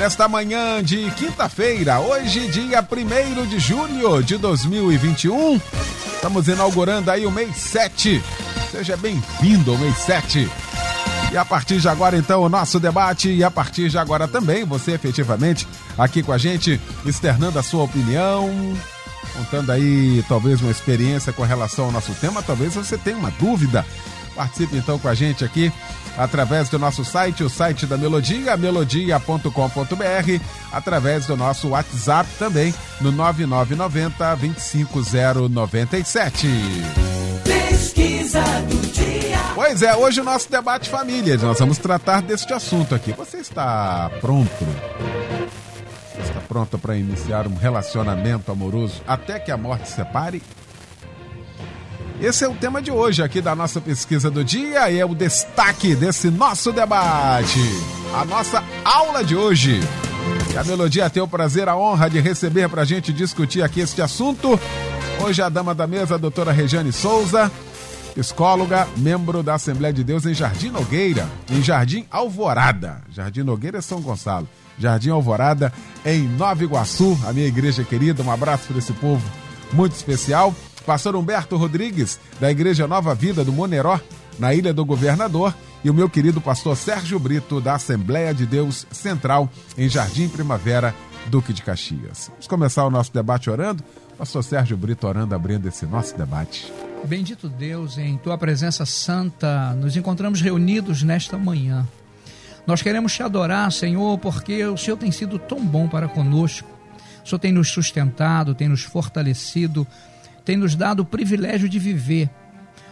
nesta manhã de quinta-feira, hoje, dia 1 de julho de 2021. Estamos inaugurando aí o mês 7. Seja bem-vindo ao mês 7. E a partir de agora, então, o nosso debate, e a partir de agora também, você efetivamente aqui com a gente, externando a sua opinião, contando aí talvez uma experiência com relação ao nosso tema, talvez você tenha uma dúvida. Participe então com a gente aqui através do nosso site, o site da Melodia, melodia.com.br, através do nosso WhatsApp também, no 9990 25097. Pesquisa do dia. Pois é, hoje o nosso debate família, nós vamos tratar deste assunto aqui. Você está pronto? Você está pronta para iniciar um relacionamento amoroso até que a morte separe? Esse é o tema de hoje aqui da nossa pesquisa do dia e é o destaque desse nosso debate. A nossa aula de hoje. E a Melodia tem o prazer, a honra de receber para a gente discutir aqui este assunto. Hoje a dama da mesa, a doutora Regiane Souza, psicóloga, membro da Assembleia de Deus em Jardim Nogueira, em Jardim Alvorada. Jardim Nogueira São Gonçalo. Jardim Alvorada, em Nova Iguaçu, a minha igreja querida. Um abraço para esse povo muito especial pastor Humberto Rodrigues, da Igreja Nova Vida do Moneró, na Ilha do Governador, e o meu querido pastor Sérgio Brito, da Assembleia de Deus Central, em Jardim Primavera, Duque de Caxias. Vamos começar o nosso debate orando? Pastor Sérgio Brito orando, abrindo esse nosso debate. Bendito Deus, em tua presença santa, nos encontramos reunidos nesta manhã. Nós queremos te adorar, Senhor, porque o Senhor tem sido tão bom para conosco. O Senhor tem nos sustentado, tem nos fortalecido, tem nos dado o privilégio de viver.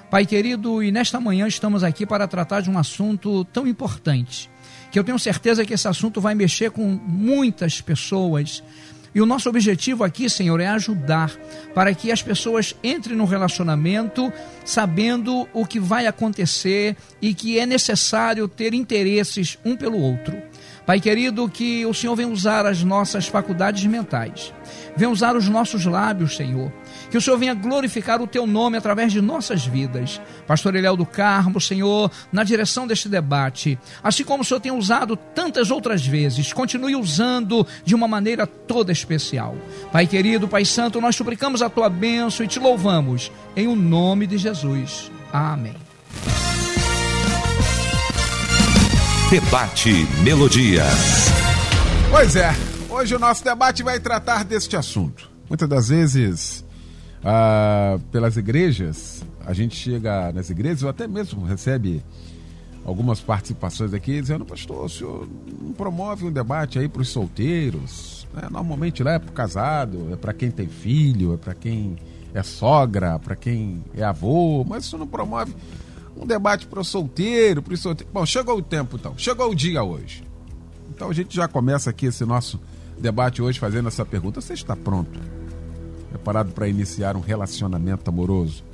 Pai querido, e nesta manhã estamos aqui para tratar de um assunto tão importante, que eu tenho certeza que esse assunto vai mexer com muitas pessoas. E o nosso objetivo aqui, Senhor, é ajudar para que as pessoas entrem no relacionamento sabendo o que vai acontecer e que é necessário ter interesses um pelo outro. Pai querido, que o Senhor venha usar as nossas faculdades mentais, venha usar os nossos lábios, Senhor, que o Senhor venha glorificar o teu nome através de nossas vidas. Pastor Eliel do Carmo, Senhor, na direção deste debate, assim como o Senhor tem usado tantas outras vezes, continue usando de uma maneira toda especial. Pai querido, Pai Santo, nós suplicamos a tua bênção e te louvamos, em o nome de Jesus. Amém. Debate Melodia. Pois é, hoje o nosso debate vai tratar deste assunto. Muitas das vezes ah, pelas igrejas, a gente chega nas igrejas, ou até mesmo recebe algumas participações aqui dizendo, pastor, o senhor não promove um debate aí para os solteiros? Né? Normalmente lá é para o casado, é para quem tem filho, é para quem é sogra, para quem é avô, mas o senhor não promove um debate para o solteiro, para os solteiros. Bom, chegou o tempo então, chegou o dia hoje. Então a gente já começa aqui esse nosso debate hoje fazendo essa pergunta: você está pronto? Preparado para iniciar um relacionamento amoroso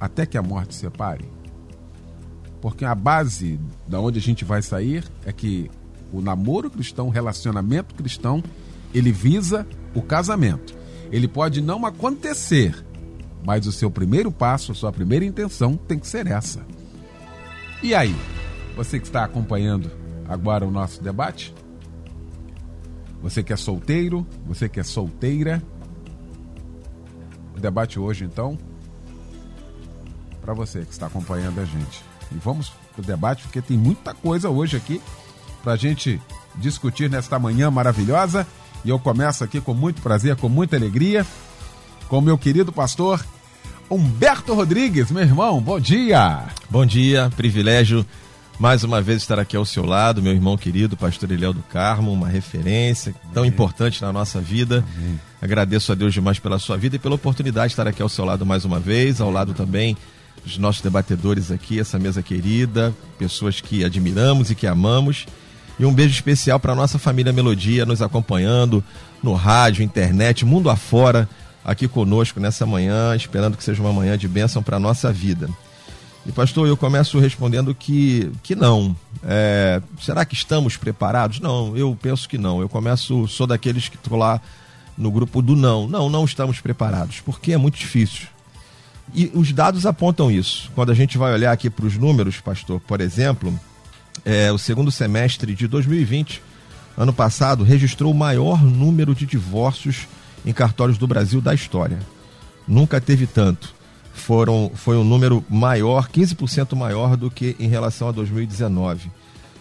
até que a morte separe? Porque a base da onde a gente vai sair é que o namoro cristão, o relacionamento cristão, ele visa o casamento. Ele pode não acontecer, mas o seu primeiro passo, a sua primeira intenção tem que ser essa. E aí, você que está acompanhando agora o nosso debate, você que é solteiro, você que é solteira. O debate hoje, então, para você que está acompanhando a gente. E vamos para o debate, porque tem muita coisa hoje aqui para a gente discutir nesta manhã maravilhosa. E eu começo aqui com muito prazer, com muita alegria, com meu querido pastor Humberto Rodrigues, meu irmão. Bom dia! Bom dia, privilégio mais uma vez estar aqui ao seu lado, meu irmão querido, pastor Eliel do Carmo, uma referência tão importante na nossa vida. Amém. Agradeço a Deus demais pela sua vida e pela oportunidade de estar aqui ao seu lado mais uma vez, ao lado também dos nossos debatedores aqui, essa mesa querida, pessoas que admiramos e que amamos. E um beijo especial para nossa família Melodia, nos acompanhando no rádio, internet, mundo afora, aqui conosco nessa manhã, esperando que seja uma manhã de bênção para a nossa vida. E pastor, eu começo respondendo que, que não. É, será que estamos preparados? Não, eu penso que não. Eu começo, sou daqueles que estou lá no grupo do não. Não, não estamos preparados, porque é muito difícil. E os dados apontam isso. Quando a gente vai olhar aqui para os números, pastor, por exemplo, é, o segundo semestre de 2020, ano passado, registrou o maior número de divórcios em cartórios do Brasil da história. Nunca teve tanto. Foram, foi um número maior, 15% maior do que em relação a 2019.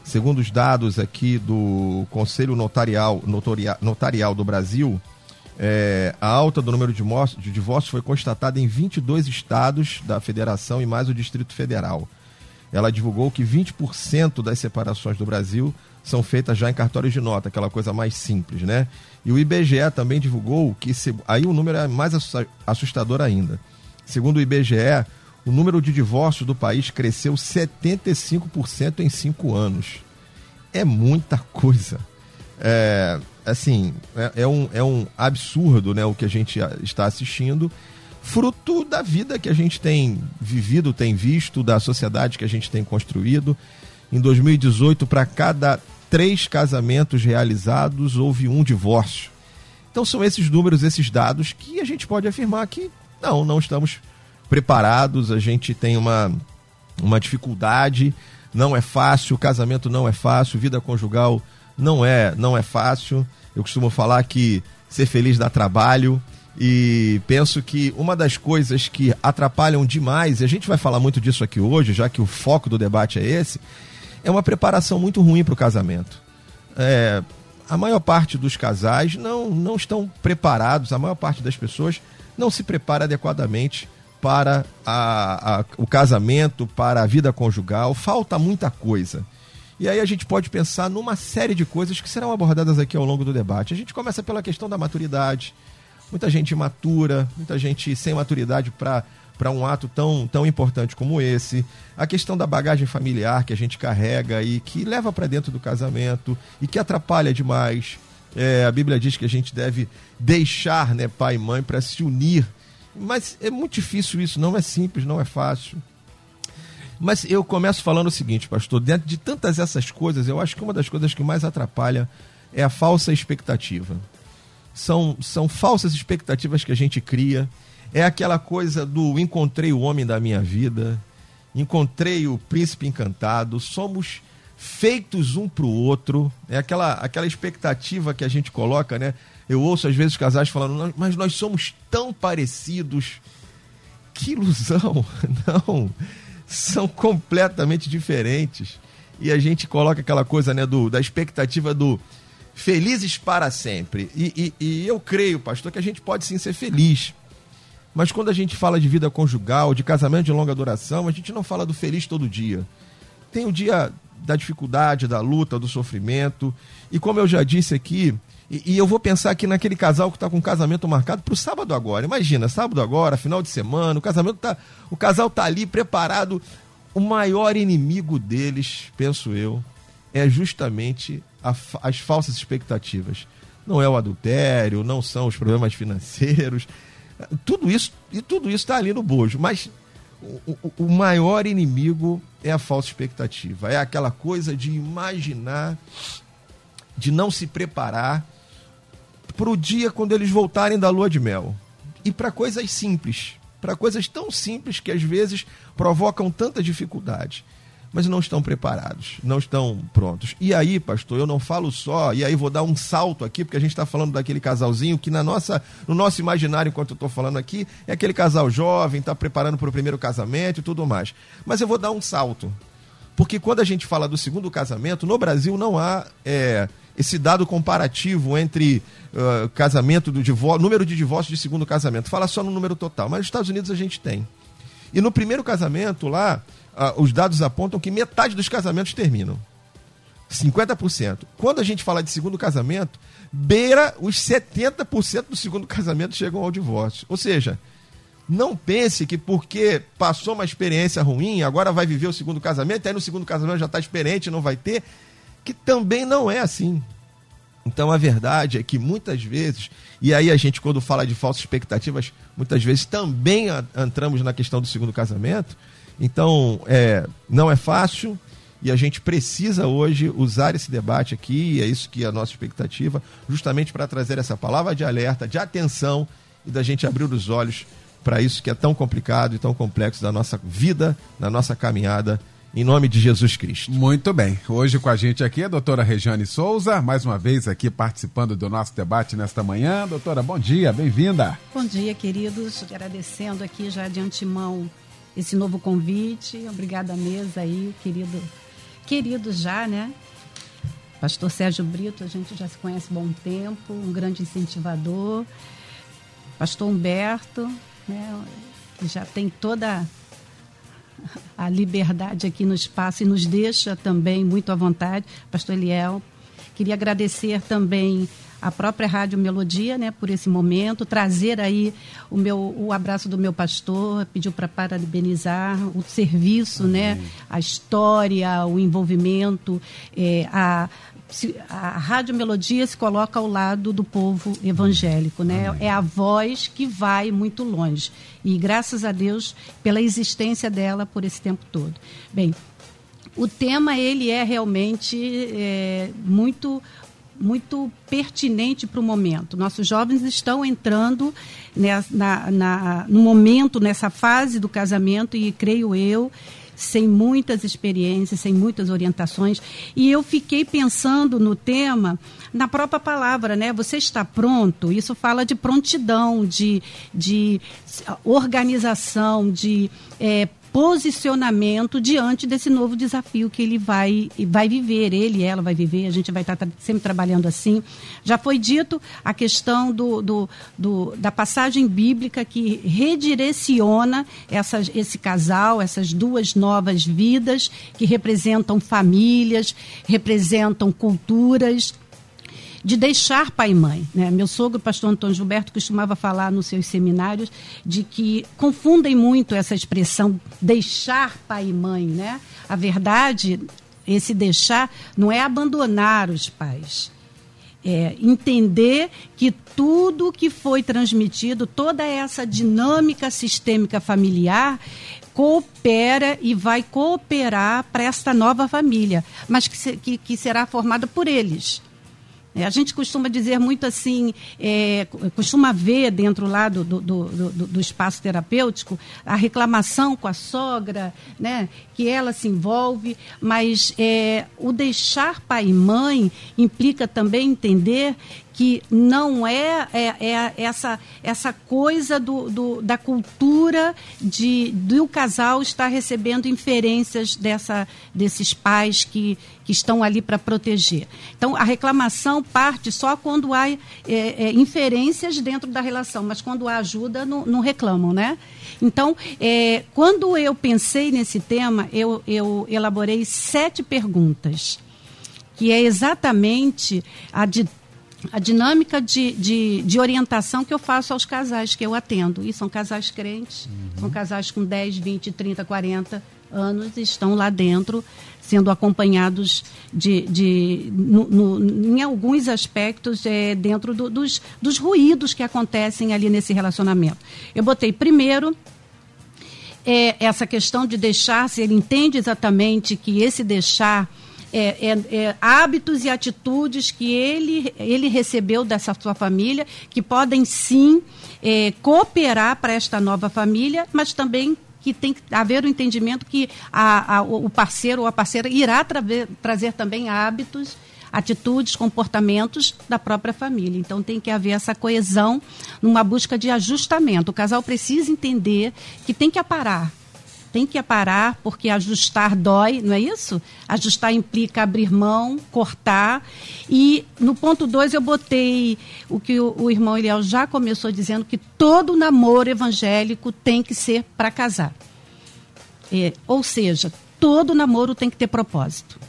Segundo os dados aqui do Conselho Notarial, Notoria, Notarial do Brasil, é, a alta do número de, de divórcios foi constatada em 22 estados da federação e mais o Distrito Federal. Ela divulgou que 20% das separações do Brasil são feitas já em cartórios de nota, aquela coisa mais simples, né? E o IBGE também divulgou que se, aí o número é mais assustador ainda. Segundo o IBGE, o número de divórcios do país cresceu 75% em cinco anos. É muita coisa. É, assim, é, é, um, é um absurdo né, o que a gente está assistindo, fruto da vida que a gente tem vivido, tem visto, da sociedade que a gente tem construído. Em 2018, para cada três casamentos realizados, houve um divórcio. Então são esses números, esses dados que a gente pode afirmar que não, não estamos preparados, a gente tem uma, uma dificuldade, não é fácil, casamento não é fácil, vida conjugal não é, não é fácil. Eu costumo falar que ser feliz dá trabalho e penso que uma das coisas que atrapalham demais, e a gente vai falar muito disso aqui hoje, já que o foco do debate é esse, é uma preparação muito ruim para o casamento. É, a maior parte dos casais não, não estão preparados, a maior parte das pessoas não se prepara adequadamente para a, a, o casamento, para a vida conjugal. Falta muita coisa. E aí a gente pode pensar numa série de coisas que serão abordadas aqui ao longo do debate. A gente começa pela questão da maturidade. Muita gente imatura, muita gente sem maturidade para um ato tão, tão importante como esse, a questão da bagagem familiar que a gente carrega e que leva para dentro do casamento e que atrapalha demais. É, a Bíblia diz que a gente deve deixar né, pai e mãe para se unir, mas é muito difícil isso, não é simples, não é fácil. Mas eu começo falando o seguinte, pastor: dentro de tantas essas coisas, eu acho que uma das coisas que mais atrapalha é a falsa expectativa. São, são falsas expectativas que a gente cria. É aquela coisa do encontrei o homem da minha vida, encontrei o príncipe encantado, somos feitos um para o outro. É aquela, aquela expectativa que a gente coloca, né? Eu ouço às vezes casais falando, mas nós somos tão parecidos. Que ilusão! Não! são completamente diferentes. E a gente coloca aquela coisa né, do, da expectativa do felizes para sempre. E, e, e eu creio, pastor, que a gente pode sim ser feliz. Mas quando a gente fala de vida conjugal, de casamento de longa duração, a gente não fala do feliz todo dia. Tem o dia da dificuldade, da luta, do sofrimento. E como eu já disse aqui, e, e eu vou pensar aqui naquele casal que está com casamento marcado para o sábado agora. Imagina, sábado agora, final de semana, o casamento tá, o casal está ali preparado. O maior inimigo deles, penso eu, é justamente a, as falsas expectativas. Não é o adultério, não são os problemas financeiros, tudo isso e tudo isso está ali no bojo. Mas o, o, maior inimigo é a falsa expectativa, é aquela coisa de imaginar, de não se preparar para o dia quando eles voltarem da lua de mel. E para coisas simples, para coisas tão simples que às vezes provocam tanta dificuldade, mas não estão preparados, não estão prontos. E aí, pastor, eu não falo só, e aí vou dar um salto aqui, porque a gente está falando daquele casalzinho que na nossa, no nosso imaginário, enquanto eu estou falando aqui, é aquele casal jovem, está preparando para o primeiro casamento e tudo mais. Mas eu vou dar um salto. Porque quando a gente fala do segundo casamento, no Brasil não há é, esse dado comparativo entre uh, casamento do divórcio, número de divórcios de segundo casamento. Fala só no número total, mas nos Estados Unidos a gente tem. E no primeiro casamento lá, uh, os dados apontam que metade dos casamentos terminam. 50%. Quando a gente fala de segundo casamento, beira os 70% do segundo casamento chegam ao divórcio. Ou seja, não pense que porque passou uma experiência ruim, agora vai viver o segundo casamento, aí no segundo casamento já está experiente, não vai ter que também não é assim. Então a verdade é que muitas vezes, e aí a gente, quando fala de falsas expectativas, muitas vezes também entramos na questão do segundo casamento. Então, é, não é fácil e a gente precisa hoje usar esse debate aqui, e é isso que é a nossa expectativa, justamente para trazer essa palavra de alerta, de atenção e da gente abrir os olhos para isso que é tão complicado e tão complexo da nossa vida, da nossa caminhada em nome de Jesus Cristo. Muito bem. Hoje com a gente aqui a doutora Regiane Souza, mais uma vez aqui participando do nosso debate nesta manhã. Doutora, bom dia, bem-vinda. Bom dia, queridos. Agradecendo aqui já de antemão esse novo convite. Obrigada à mesa aí, querido, querido já, né? Pastor Sérgio Brito, a gente já se conhece há bom tempo, um grande incentivador. Pastor Humberto, né, que já tem toda a liberdade aqui no espaço e nos deixa também muito à vontade, Pastor Eliel. Queria agradecer também a própria Rádio Melodia, né, por esse momento, trazer aí o meu o abraço do meu pastor, pediu para parabenizar o serviço, né, Amém. né, a história, o envolvimento, é, a a Rádio Melodia se coloca ao lado do povo evangélico, né? Amém. É a voz que vai muito longe. E graças a Deus pela existência dela por esse tempo todo. Bem, o tema ele é realmente é, muito muito pertinente para o momento. Nossos jovens estão entrando na, na, no momento, nessa fase do casamento, e creio eu, sem muitas experiências, sem muitas orientações. E eu fiquei pensando no tema na própria palavra, né? Você está pronto? Isso fala de prontidão, de, de organização, de é, posicionamento diante desse novo desafio que ele vai, vai viver, ele e ela vai viver, a gente vai estar sempre trabalhando assim. Já foi dito a questão do, do, do da passagem bíblica que redireciona essa, esse casal, essas duas novas vidas que representam famílias, representam culturas de deixar pai e mãe. Né? Meu sogro, pastor Antônio Gilberto, costumava falar nos seus seminários de que confundem muito essa expressão deixar pai e mãe. Né? A verdade, esse deixar, não é abandonar os pais. É entender que tudo que foi transmitido, toda essa dinâmica sistêmica familiar, coopera e vai cooperar para esta nova família, mas que, que, que será formada por eles. É, a gente costuma dizer muito assim, é, costuma ver dentro lá do, do, do, do, espaço terapêutico a reclamação com a sogra, né, que ela se envolve, mas é, o deixar pai e mãe implica também entender que não é, é, é, essa, essa coisa do, do, da cultura de do casal estar recebendo inferências dessa, desses pais que, que estão ali para proteger. Então, a reclamação parte só quando há é, é, inferências dentro da relação, mas quando há ajuda, não, não reclamam, né? Então, é, quando eu pensei nesse tema, eu, eu elaborei sete perguntas que é exatamente a de a dinâmica de, de, de, orientação que eu faço aos casais que eu atendo. E são casais crentes, uhum. são casais com 10, 20, 30, 40 anos e estão lá dentro sendo acompanhados de, de no, no, em alguns aspectos é, dentro do, dos, dos ruídos que acontecem ali nesse relacionamento. Eu botei primeiro é, essa questão de deixar, se ele entende exatamente que esse deixar é, é, é, hábitos e atitudes que ele, ele recebeu dessa sua família, que podem sim é, cooperar para esta nova família, mas também que tem que haver o um entendimento que a, a, o parceiro ou a parceira irá trazer, trazer também hábitos, atitudes, comportamentos da própria família. Então tem que haver essa coesão numa busca de ajustamento. O casal precisa entender que tem que aparar tem que parar, porque ajustar dói, não é isso? Ajustar implica abrir mão, cortar. E no ponto 2 eu botei o que o, o irmão Eliel já começou dizendo, que todo namoro evangélico tem que ser para casar. É, ou seja, todo namoro tem que ter propósito.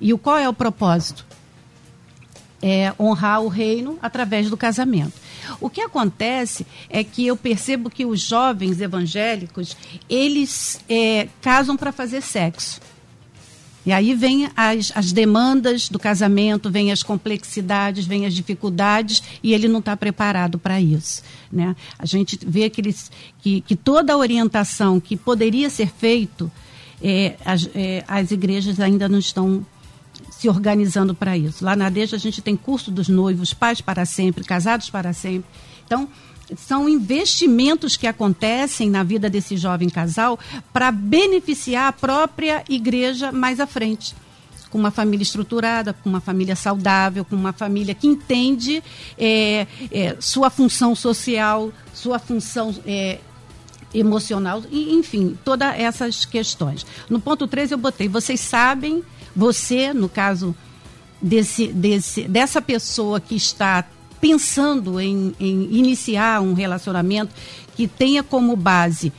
E o qual é o propósito? É honrar o reino através do casamento. O que acontece é que eu percebo que os jovens evangélicos, eles é, casam para fazer sexo. E aí vem as, as demandas do casamento, vem as complexidades, vem as dificuldades, e ele não está preparado para isso. Né? A gente vê que, eles, que, que toda a orientação que poderia ser feito, é, as, é, as igrejas ainda não estão se organizando para isso. Lá na Deixa a gente tem curso dos noivos, pais para sempre, casados para sempre. Então, são investimentos que acontecem na vida desse jovem casal para beneficiar a própria igreja mais à frente. Com uma família estruturada, com uma família saudável, com uma família que entende é, é, sua função social, sua função é, emocional, e, enfim, todas essas questões. No ponto 3 eu botei, vocês sabem, você, no caso desse, desse, dessa pessoa que está pensando em, em iniciar um relacionamento que tenha como base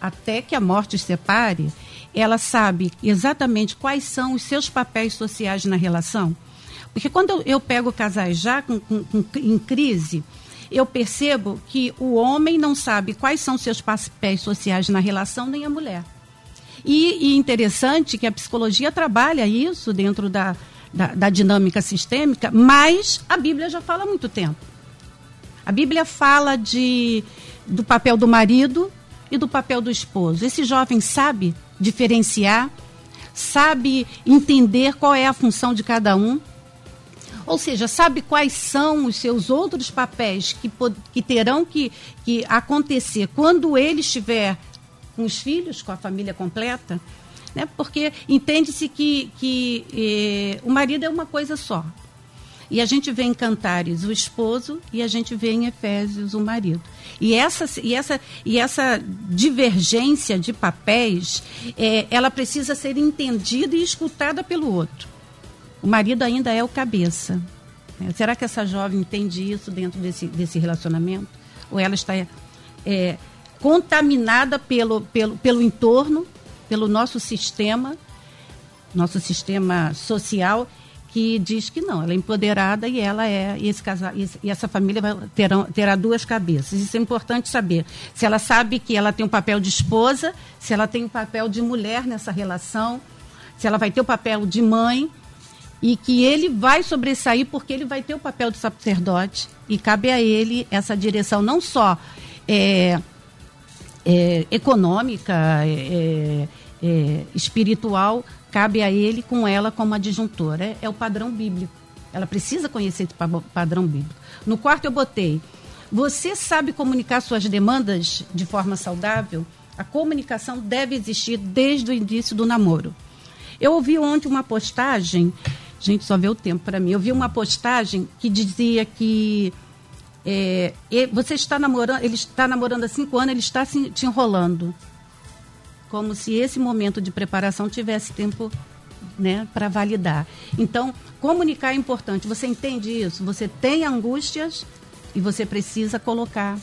até que a morte os separe, ela sabe exatamente quais são os seus papéis sociais na relação? Porque quando eu, eu pego casais já com, com, com, em crise, eu percebo que o homem não sabe quais são seus papéis sociais na relação, nem a mulher. E, e interessante que a psicologia trabalha isso dentro da, da, da dinâmica sistêmica, mas a Bíblia já fala há muito tempo. A Bíblia fala de, do papel do marido e do papel do esposo. Esse jovem sabe diferenciar, sabe entender qual é a função de cada um. Ou seja, sabe quais são os seus outros papéis que, que terão que, que acontecer quando ele estiver com os filhos, com a família completa né? porque entende-se que, que eh, o marido é uma coisa só. E a gente vê em Cantares o esposo e a gente vê em Efésios o marido. E essa, e essa, e essa divergência de papéis, é, ela precisa ser entendida e escutada pelo outro. O marido ainda é o cabeça. Né? Será que essa jovem entende isso dentro desse, desse relacionamento? Ou ela está é, contaminada pelo, pelo, pelo entorno pelo nosso sistema, nosso sistema social, que diz que não, ela é empoderada e ela é e esse casal e essa família vai, terá, terá duas cabeças. Isso é importante saber. Se ela sabe que ela tem um papel de esposa, se ela tem um papel de mulher nessa relação, se ela vai ter o papel de mãe e que ele vai sobressair porque ele vai ter o papel de sacerdote e cabe a ele essa direção não só é, é, econômica, é, é, espiritual, cabe a ele com ela como adjuntora. É, é, o padrão bíblico. Ela precisa conhecer esse padrão bíblico. No quarto eu botei, você sabe comunicar suas demandas de forma saudável? A comunicação deve existir desde o início do namoro. Eu ouvi ontem uma postagem, gente, só vê o tempo para mim. Eu vi uma postagem que dizia que é, você está namorando, ele está namorando há cinco anos, ele está se, te enrolando. Como se esse momento de preparação tivesse tempo né, para validar. Então, comunicar é importante. Você entende isso? Você tem angústias e você precisa colocar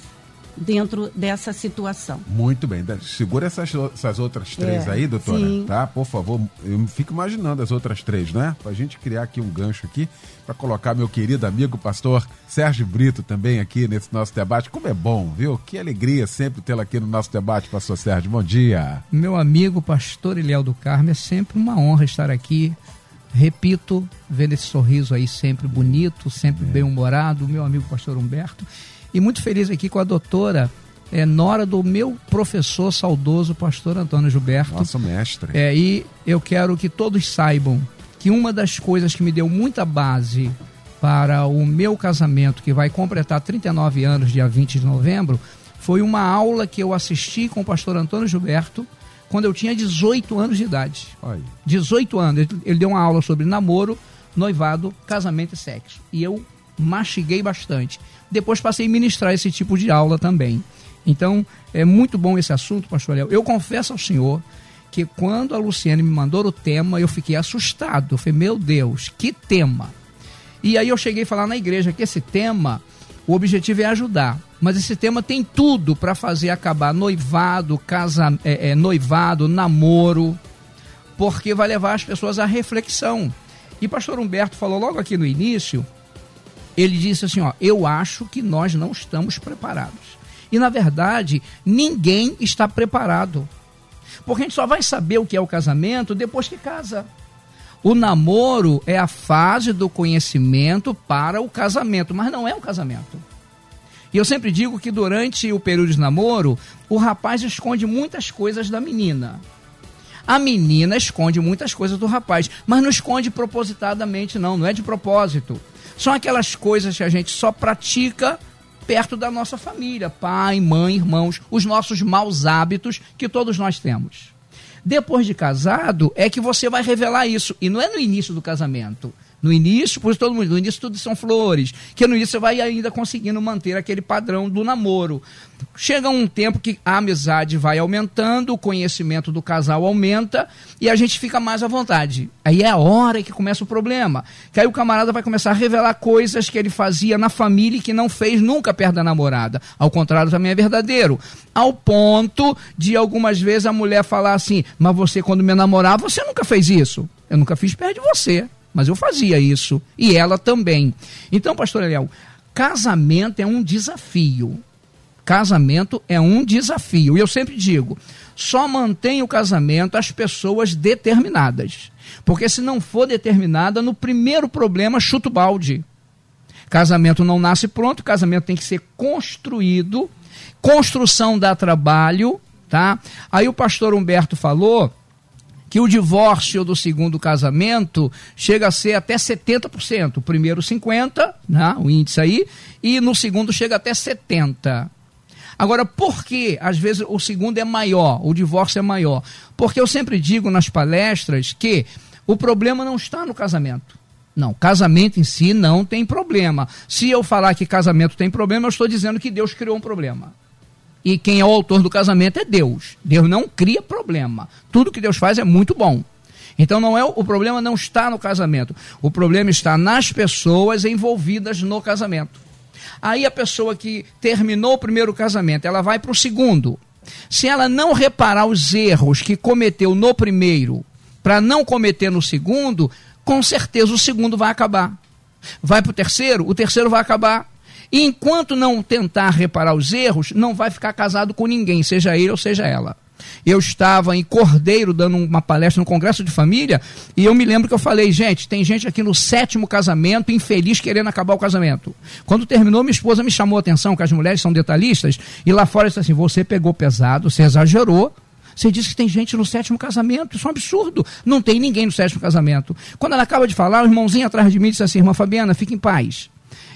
dentro dessa situação. Muito bem. Segura essas, essas outras três é, aí, doutora, sim. tá? Por favor, eu fico imaginando as outras três, né? Para a gente criar aqui um gancho aqui, para colocar meu querido amigo pastor Sérgio Brito também aqui nesse nosso debate. Como é bom, viu? Que alegria sempre tê-lo aqui no nosso debate, pastor Sérgio. Bom dia. Meu amigo pastor Eliel do Carmo, é sempre uma honra estar aqui repito, vendo esse sorriso aí sempre bonito, sempre é. bem-humorado, meu amigo pastor Humberto. E muito feliz aqui com a doutora é, nora do meu professor saudoso, pastor Antônio Gilberto. Nossa, mestre. É, e eu quero que todos saibam que uma das coisas que me deu muita base para o meu casamento, que vai completar 39 anos, dia 20 de novembro, foi uma aula que eu assisti com o pastor Antônio Gilberto quando eu tinha 18 anos de idade. Oi. 18 anos. Ele deu uma aula sobre namoro, noivado, casamento e sexo. E eu mastiguei bastante. Depois passei a ministrar esse tipo de aula também. Então, é muito bom esse assunto, pastor Léo. Eu confesso ao senhor que quando a Luciane me mandou o tema, eu fiquei assustado. Eu falei, meu Deus, que tema! E aí eu cheguei a falar na igreja que esse tema, o objetivo é ajudar. Mas esse tema tem tudo para fazer acabar noivado, casa, é, é, noivado, namoro, porque vai levar as pessoas à reflexão. E pastor Humberto falou logo aqui no início ele disse assim: ó, eu acho que nós não estamos preparados. E na verdade, ninguém está preparado. Porque a gente só vai saber o que é o casamento depois que casa. O namoro é a fase do conhecimento para o casamento, mas não é o casamento. E eu sempre digo que durante o período de namoro, o rapaz esconde muitas coisas da menina. A menina esconde muitas coisas do rapaz, mas não esconde propositadamente, não, não é de propósito. São aquelas coisas que a gente só pratica perto da nossa família, pai, mãe, irmãos, os nossos maus hábitos que todos nós temos. Depois de casado, é que você vai revelar isso. E não é no início do casamento. No início, por todo mundo, no início tudo são flores, que no início você vai ainda conseguindo manter aquele padrão do namoro. Chega um tempo que a amizade vai aumentando, o conhecimento do casal aumenta e a gente fica mais à vontade. Aí é a hora que começa o problema. Que aí o camarada vai começar a revelar coisas que ele fazia na família e que não fez nunca perto da namorada. Ao contrário, também é verdadeiro. Ao ponto de algumas vezes a mulher falar assim: Mas você, quando me namorava, você nunca fez isso. Eu nunca fiz perto de você mas eu fazia isso. E ela também. Então, pastor Eliel, casamento é um desafio. Casamento é um desafio. E eu sempre digo: só mantém o casamento as pessoas determinadas. Porque se não for determinada, no primeiro problema, chuta o balde. Casamento não nasce pronto, casamento tem que ser construído. Construção dá trabalho, tá? Aí o pastor Humberto falou que o divórcio do segundo casamento chega a ser até 70%. O primeiro 50%, né, o índice aí, e no segundo chega até 70%. Agora, por que às vezes o segundo é maior, o divórcio é maior? Porque eu sempre digo nas palestras que o problema não está no casamento. Não, casamento em si não tem problema. Se eu falar que casamento tem problema, eu estou dizendo que Deus criou um problema e quem é o autor do casamento é Deus. Deus não cria problema. Tudo que Deus faz é muito bom. Então não é o problema não está no casamento. O problema está nas pessoas envolvidas no casamento. Aí a pessoa que terminou o primeiro casamento, ela vai para o segundo. Se ela não reparar os erros que cometeu no primeiro, para não cometer no segundo, com certeza o segundo vai acabar. Vai para o terceiro, o terceiro vai acabar. E enquanto não tentar reparar os erros, não vai ficar casado com ninguém, seja ele ou seja ela. Eu estava em Cordeiro dando uma palestra no Congresso de Família e eu me lembro que eu falei, gente, tem gente aqui no sétimo casamento infeliz querendo acabar o casamento. Quando terminou, minha esposa me chamou a atenção, que as mulheres são detalhistas, e lá fora disse assim: você pegou pesado, você exagerou. Você disse que tem gente no sétimo casamento, isso é um absurdo. Não tem ninguém no sétimo casamento. Quando ela acaba de falar, o irmãozinho atrás de mim disse assim: irmã Fabiana, fique em paz.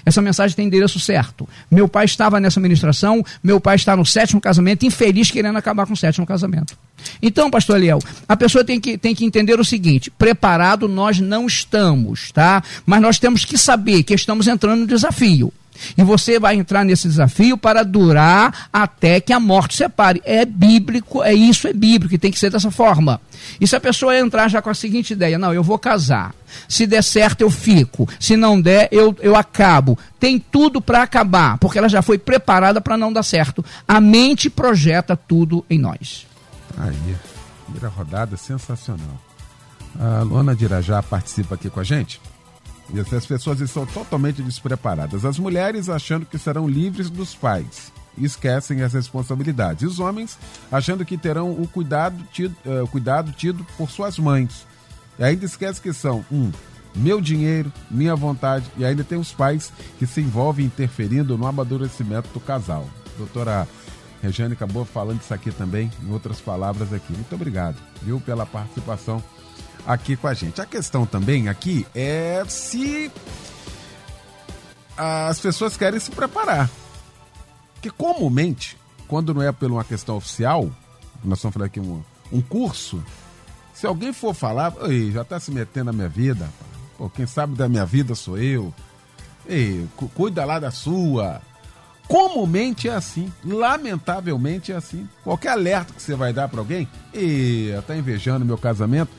Essa mensagem tem endereço certo. Meu pai estava nessa ministração, meu pai está no sétimo casamento, infeliz querendo acabar com o sétimo casamento. Então, pastor Eliel, a pessoa tem que, tem que entender o seguinte: preparado nós não estamos, tá? Mas nós temos que saber que estamos entrando no desafio. E você vai entrar nesse desafio para durar até que a morte separe. É bíblico, é isso, é bíblico, e tem que ser dessa forma. E se a pessoa entrar já com a seguinte ideia: não, eu vou casar. Se der certo, eu fico. Se não der, eu, eu acabo. Tem tudo para acabar, porque ela já foi preparada para não dar certo. A mente projeta tudo em nós. Aí, primeira rodada sensacional. A Luana de Irajá participa aqui com a gente. E essas pessoas estão totalmente despreparadas. As mulheres achando que serão livres dos pais e esquecem as responsabilidades. E os homens achando que terão o cuidado tido, uh, cuidado tido por suas mães. E ainda esquece que são, um, meu dinheiro, minha vontade, e ainda tem os pais que se envolvem interferindo no amadurecimento do casal. Doutora Regiane acabou falando isso aqui também, em outras palavras aqui. Muito obrigado, viu, pela participação aqui com a gente. A questão também aqui é se as pessoas querem se preparar. Porque comumente, quando não é por uma questão oficial, nós estamos falando aqui um, um curso, se alguém for falar, Ei, já está se metendo na minha vida, Pô, quem sabe da minha vida sou eu. Ei, cuida lá da sua. Comumente é assim, lamentavelmente é assim. Qualquer alerta que você vai dar para alguém, e tá invejando meu casamento,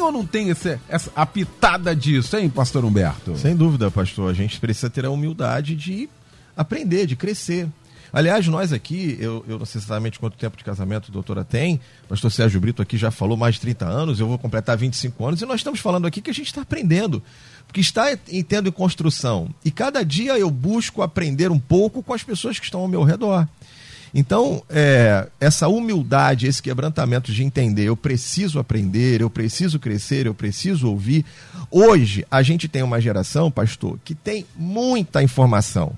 ou não tem esse, essa a pitada disso, hein, pastor Humberto? Sem dúvida, pastor. A gente precisa ter a humildade de aprender, de crescer. Aliás, nós aqui, eu, eu não sei exatamente quanto tempo de casamento a doutora tem, pastor Sérgio Brito aqui já falou mais de 30 anos, eu vou completar 25 anos, e nós estamos falando aqui que a gente está aprendendo, porque está tendo em construção. E cada dia eu busco aprender um pouco com as pessoas que estão ao meu redor. Então, é, essa humildade, esse quebrantamento de entender, eu preciso aprender, eu preciso crescer, eu preciso ouvir. Hoje, a gente tem uma geração, pastor, que tem muita informação,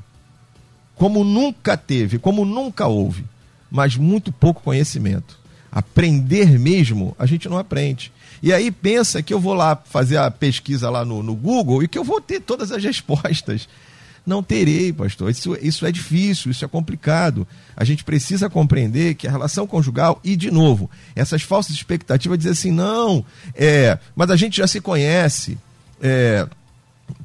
como nunca teve, como nunca houve, mas muito pouco conhecimento. Aprender mesmo, a gente não aprende. E aí pensa que eu vou lá fazer a pesquisa lá no, no Google e que eu vou ter todas as respostas. Não terei, pastor. Isso, isso é difícil, isso é complicado. A gente precisa compreender que a relação conjugal, e de novo, essas falsas expectativas de dizer assim, não, é, mas a gente já se conhece. É,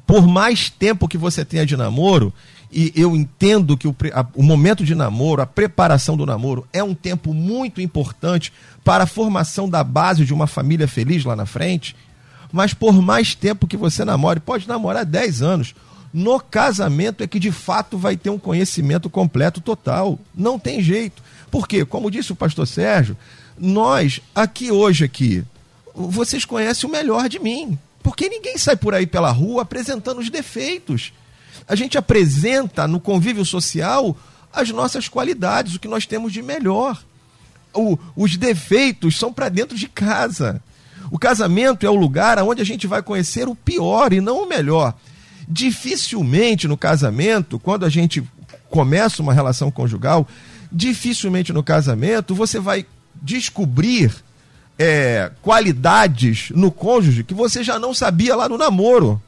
por mais tempo que você tenha de namoro, e eu entendo que o, a, o momento de namoro, a preparação do namoro, é um tempo muito importante para a formação da base de uma família feliz lá na frente. Mas por mais tempo que você namore, pode namorar 10 anos, no casamento é que de fato vai ter um conhecimento completo, total. Não tem jeito. Porque, como disse o pastor Sérgio, nós, aqui hoje, aqui, vocês conhecem o melhor de mim. Porque ninguém sai por aí pela rua apresentando os defeitos. A gente apresenta no convívio social as nossas qualidades, o que nós temos de melhor. O, os defeitos são para dentro de casa. O casamento é o lugar onde a gente vai conhecer o pior e não o melhor. Dificilmente no casamento, quando a gente começa uma relação conjugal, dificilmente no casamento você vai descobrir é, qualidades no cônjuge que você já não sabia lá no namoro.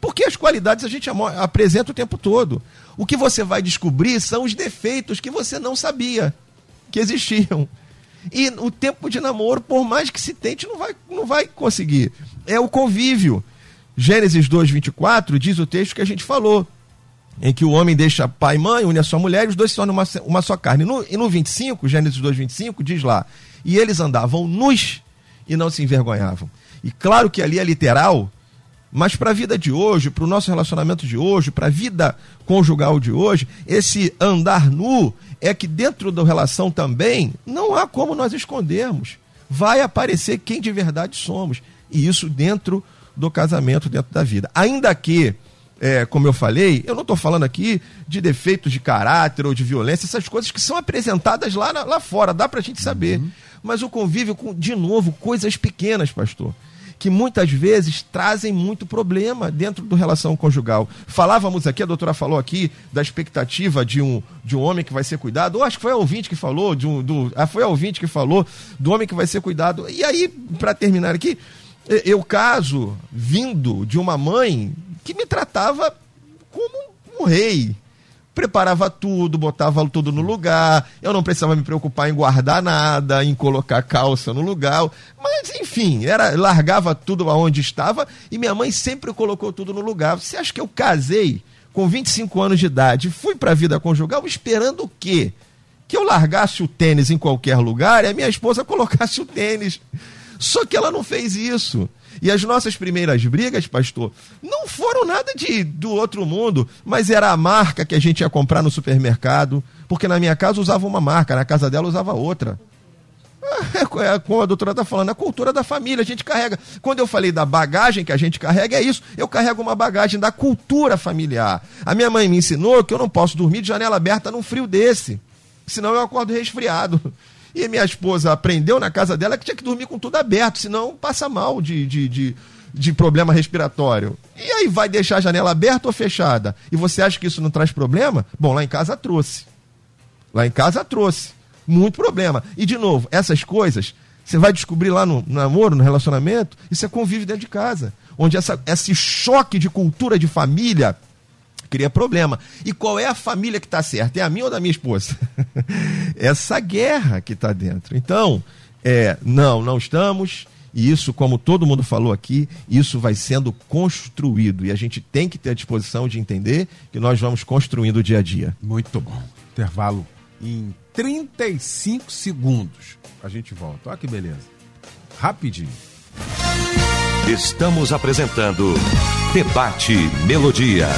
Porque as qualidades a gente apresenta o tempo todo. O que você vai descobrir são os defeitos que você não sabia que existiam. E o tempo de namoro, por mais que se tente, não vai, não vai conseguir. É o convívio. Gênesis 2,24 diz o texto que a gente falou, em que o homem deixa pai e mãe, une a sua mulher e os dois se tornam uma, uma só carne. No, e no 25, Gênesis 2,25, diz lá: E eles andavam nus e não se envergonhavam. E claro que ali é literal, mas para a vida de hoje, para o nosso relacionamento de hoje, para a vida conjugal de hoje, esse andar nu é que dentro da relação também não há como nós escondermos. Vai aparecer quem de verdade somos. E isso dentro do casamento dentro da vida. Ainda que, é, como eu falei, eu não estou falando aqui de defeitos de caráter ou de violência, essas coisas que são apresentadas lá, na, lá fora, dá para a gente saber. Uhum. Mas o convívio com, de novo, coisas pequenas, pastor que muitas vezes trazem muito problema dentro do relação conjugal. Falávamos aqui, a doutora falou aqui da expectativa de um, de um homem que vai ser cuidado, ou acho que foi a ouvinte que falou, de um, do, ah, foi a ouvinte que falou do homem que vai ser cuidado. E aí, para terminar aqui, eu caso vindo de uma mãe que me tratava como um rei. Preparava tudo, botava tudo no lugar. Eu não precisava me preocupar em guardar nada, em colocar calça no lugar. Mas, enfim, era largava tudo aonde estava e minha mãe sempre colocou tudo no lugar. Você acha que eu casei com 25 anos de idade, fui para a vida conjugal esperando o quê? Que eu largasse o tênis em qualquer lugar e a minha esposa colocasse o tênis só que ela não fez isso. E as nossas primeiras brigas, pastor, não foram nada de do outro mundo, mas era a marca que a gente ia comprar no supermercado, porque na minha casa usava uma marca, na casa dela usava outra. É, é, como a doutora está falando, a cultura da família, a gente carrega. Quando eu falei da bagagem que a gente carrega, é isso. Eu carrego uma bagagem da cultura familiar. A minha mãe me ensinou que eu não posso dormir de janela aberta num frio desse, senão eu acordo resfriado. E minha esposa aprendeu na casa dela que tinha que dormir com tudo aberto, senão passa mal de, de, de, de problema respiratório. E aí vai deixar a janela aberta ou fechada? E você acha que isso não traz problema? Bom, lá em casa trouxe. Lá em casa trouxe. Muito problema. E, de novo, essas coisas você vai descobrir lá no, no namoro, no relacionamento, isso é convívio dentro de casa. Onde essa, esse choque de cultura de família cria problema. E qual é a família que está certa? É a minha ou da minha esposa? Essa guerra que está dentro. Então, é, não, não estamos. E isso, como todo mundo falou aqui, isso vai sendo construído. E a gente tem que ter a disposição de entender que nós vamos construindo o dia a dia. Muito bom. Intervalo em 35 segundos. A gente volta. Olha que beleza. Rapidinho. Estamos apresentando Debate Melodia.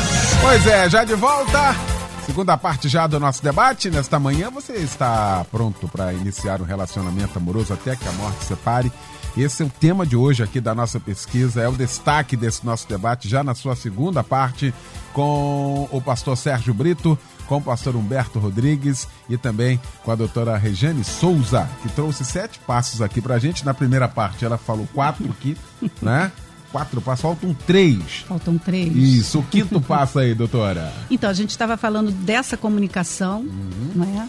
Pois é, já de volta. Segunda parte já do nosso debate. Nesta manhã você está pronto para iniciar um relacionamento amoroso até que a morte separe. Esse é o tema de hoje aqui da nossa pesquisa, é o destaque desse nosso debate já na sua segunda parte. com o pastor Sérgio Brito, com o pastor Humberto Rodrigues e também com a doutora Regiane Souza, que trouxe sete passos aqui pra gente. Na primeira parte ela falou quatro aqui, né? Quatro passos, faltam três. Faltam três. Isso, o quinto passo aí, doutora. Então, a gente estava falando dessa comunicação, uhum. não é?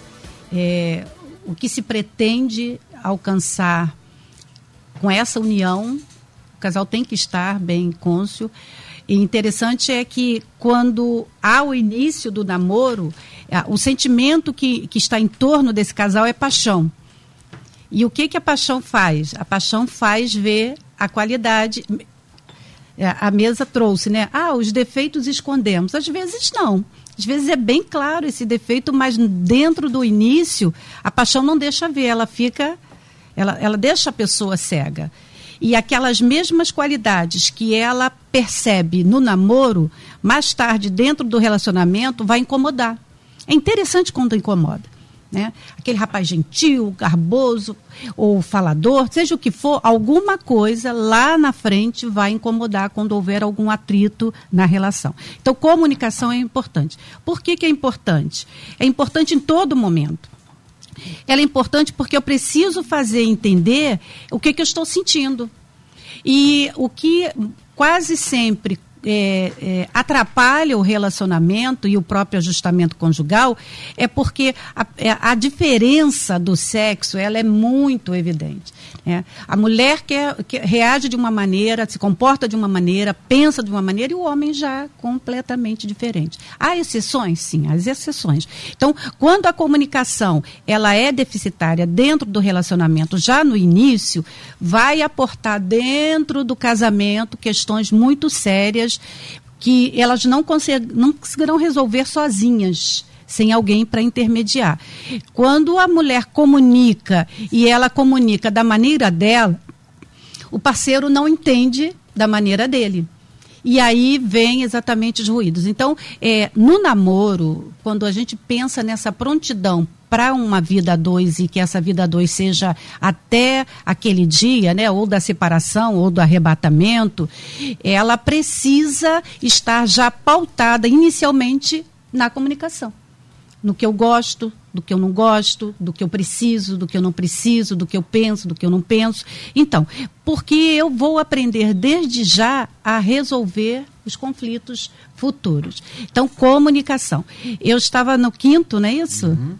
é? O que se pretende alcançar com essa união, o casal tem que estar bem côncio. E interessante é que quando há o início do namoro, é, o sentimento que, que está em torno desse casal é paixão. E o que, que a paixão faz? A paixão faz ver a qualidade. É, a mesa trouxe, né? Ah, os defeitos escondemos. Às vezes não. Às vezes é bem claro esse defeito, mas dentro do início, a paixão não deixa ver, ela fica. Ela, ela deixa a pessoa cega. E aquelas mesmas qualidades que ela percebe no namoro, mais tarde, dentro do relacionamento, vai incomodar. É interessante quando incomoda. Né? Aquele rapaz gentil, garboso ou falador, seja o que for, alguma coisa lá na frente vai incomodar quando houver algum atrito na relação. Então, comunicação é importante. Por que, que é importante? É importante em todo momento. Ela é importante porque eu preciso fazer entender o que, que eu estou sentindo. E o que quase sempre é, é, atrapalha o relacionamento e o próprio ajustamento conjugal é porque a, é, a diferença do sexo ela é muito evidente. Né? A mulher que, que, reage de uma maneira, se comporta de uma maneira, pensa de uma maneira e o homem já completamente diferente. Há exceções? Sim, há exceções. Então, quando a comunicação ela é deficitária dentro do relacionamento, já no início, vai aportar dentro do casamento questões muito sérias que elas não conseguirão resolver sozinhas sem alguém para intermediar. Quando a mulher comunica e ela comunica da maneira dela, o parceiro não entende da maneira dele. E aí vem exatamente os ruídos. Então, é, no namoro, quando a gente pensa nessa prontidão para uma vida a dois e que essa vida a dois seja até aquele dia, né, ou da separação ou do arrebatamento, ela precisa estar já pautada inicialmente na comunicação no que eu gosto, do que eu não gosto, do que eu preciso, do que eu não preciso, do que eu penso, do que eu não penso. Então, porque eu vou aprender desde já a resolver os conflitos futuros. Então, comunicação. Eu estava no quinto, não é isso? Uhum.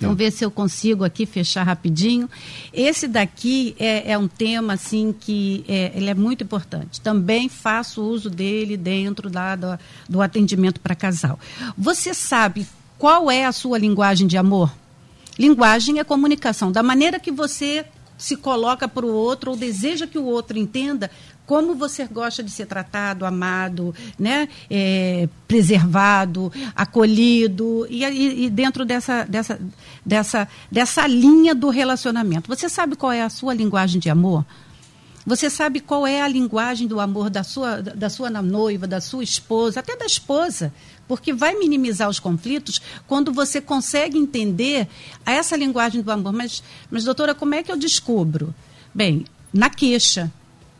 Vamos ver se eu consigo aqui fechar rapidinho. Esse daqui é, é um tema assim que é, ele é muito importante. Também faço uso dele dentro da, do, do atendimento para casal. Você sabe qual é a sua linguagem de amor? Linguagem é comunicação. Da maneira que você se coloca para o outro ou deseja que o outro entenda como você gosta de ser tratado, amado, né? É, preservado, acolhido e, e, dentro dessa, dessa, dessa, dessa linha do relacionamento. Você sabe qual é a sua linguagem de amor? Você sabe qual é a linguagem do amor da sua, da sua noiva, da sua esposa, até da esposa porque vai minimizar os conflitos quando você consegue entender essa linguagem do amor. Mas, mas doutora, como é que eu descubro? Bem, na queixa.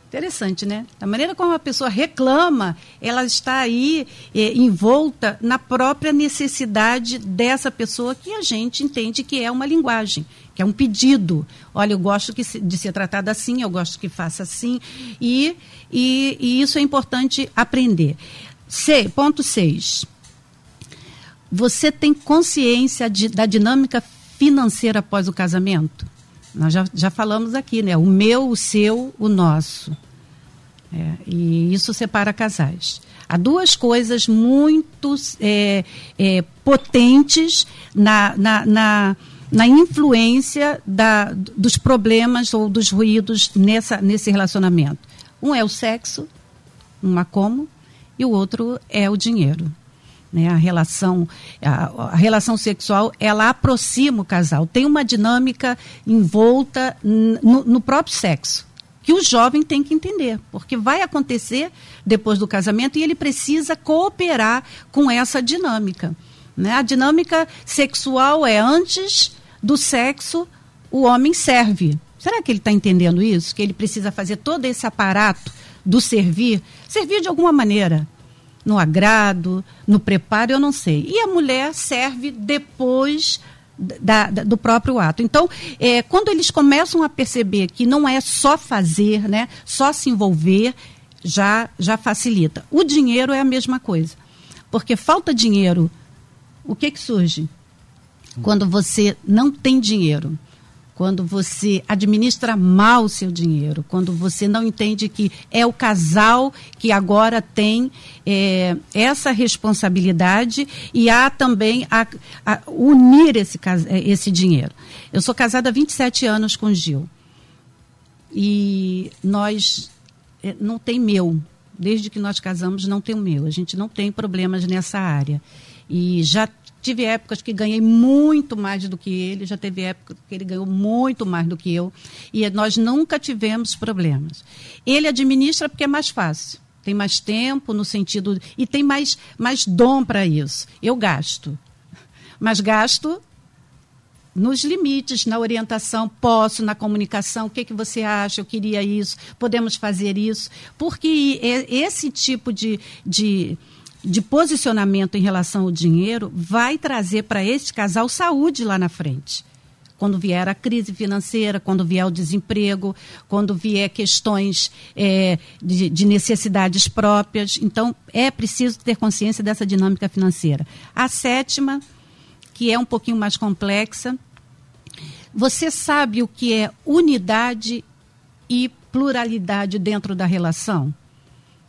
Interessante, né? Da maneira como a pessoa reclama, ela está aí é, envolta na própria necessidade dessa pessoa que a gente entende que é uma linguagem, que é um pedido. Olha, eu gosto que, de ser tratada assim, eu gosto que faça assim. E, e, e isso é importante aprender. C, ponto 6. Você tem consciência de, da dinâmica financeira após o casamento? Nós já, já falamos aqui, né? O meu, o seu, o nosso. É, e isso separa casais. Há duas coisas muito é, é, potentes na, na, na, na influência da, dos problemas ou dos ruídos nessa, nesse relacionamento. Um é o sexo, uma como, e o outro é o dinheiro. Né, a relação a, a, relação sexual ela aproxima o casal tem uma dinâmica envolta no, no, próprio sexo que o jovem tem que entender porque vai acontecer depois do casamento e ele precisa cooperar com essa dinâmica né? a dinâmica sexual é antes do sexo o homem serve. Será que ele está entendendo isso? Que ele precisa fazer todo esse aparato do servir? Servir de alguma maneira no agrado, no preparo, eu não sei. E a mulher serve depois da, da, do próprio ato. Então, é, quando eles começam a perceber que não é só fazer, né, só se envolver, já, já facilita. O dinheiro é a mesma coisa. Porque falta dinheiro, o que, que surge? Quando você não tem dinheiro quando você administra mal o seu dinheiro, quando você não entende que é o casal que agora tem é, essa responsabilidade e há também a, a unir esse, esse dinheiro. Eu sou casada há 27 anos com Gil e nós é, não tem meu. Desde que nós casamos, não tem o meu. A gente não tem problemas nessa área. E já Tive épocas que ganhei muito mais do que ele, já teve época que ele ganhou muito mais do que eu, e nós nunca tivemos problemas. Ele administra porque é mais fácil, tem mais tempo no sentido e tem mais, mais dom para isso. Eu gasto, mas gasto nos limites, na orientação, posso, na comunicação, o que, que você acha, eu queria isso, podemos fazer isso, porque esse tipo de, de de posicionamento em relação ao dinheiro vai trazer para este casal saúde lá na frente. Quando vier a crise financeira, quando vier o desemprego, quando vier questões é, de, de necessidades próprias. Então, é preciso ter consciência dessa dinâmica financeira. A sétima, que é um pouquinho mais complexa, você sabe o que é unidade e pluralidade dentro da relação?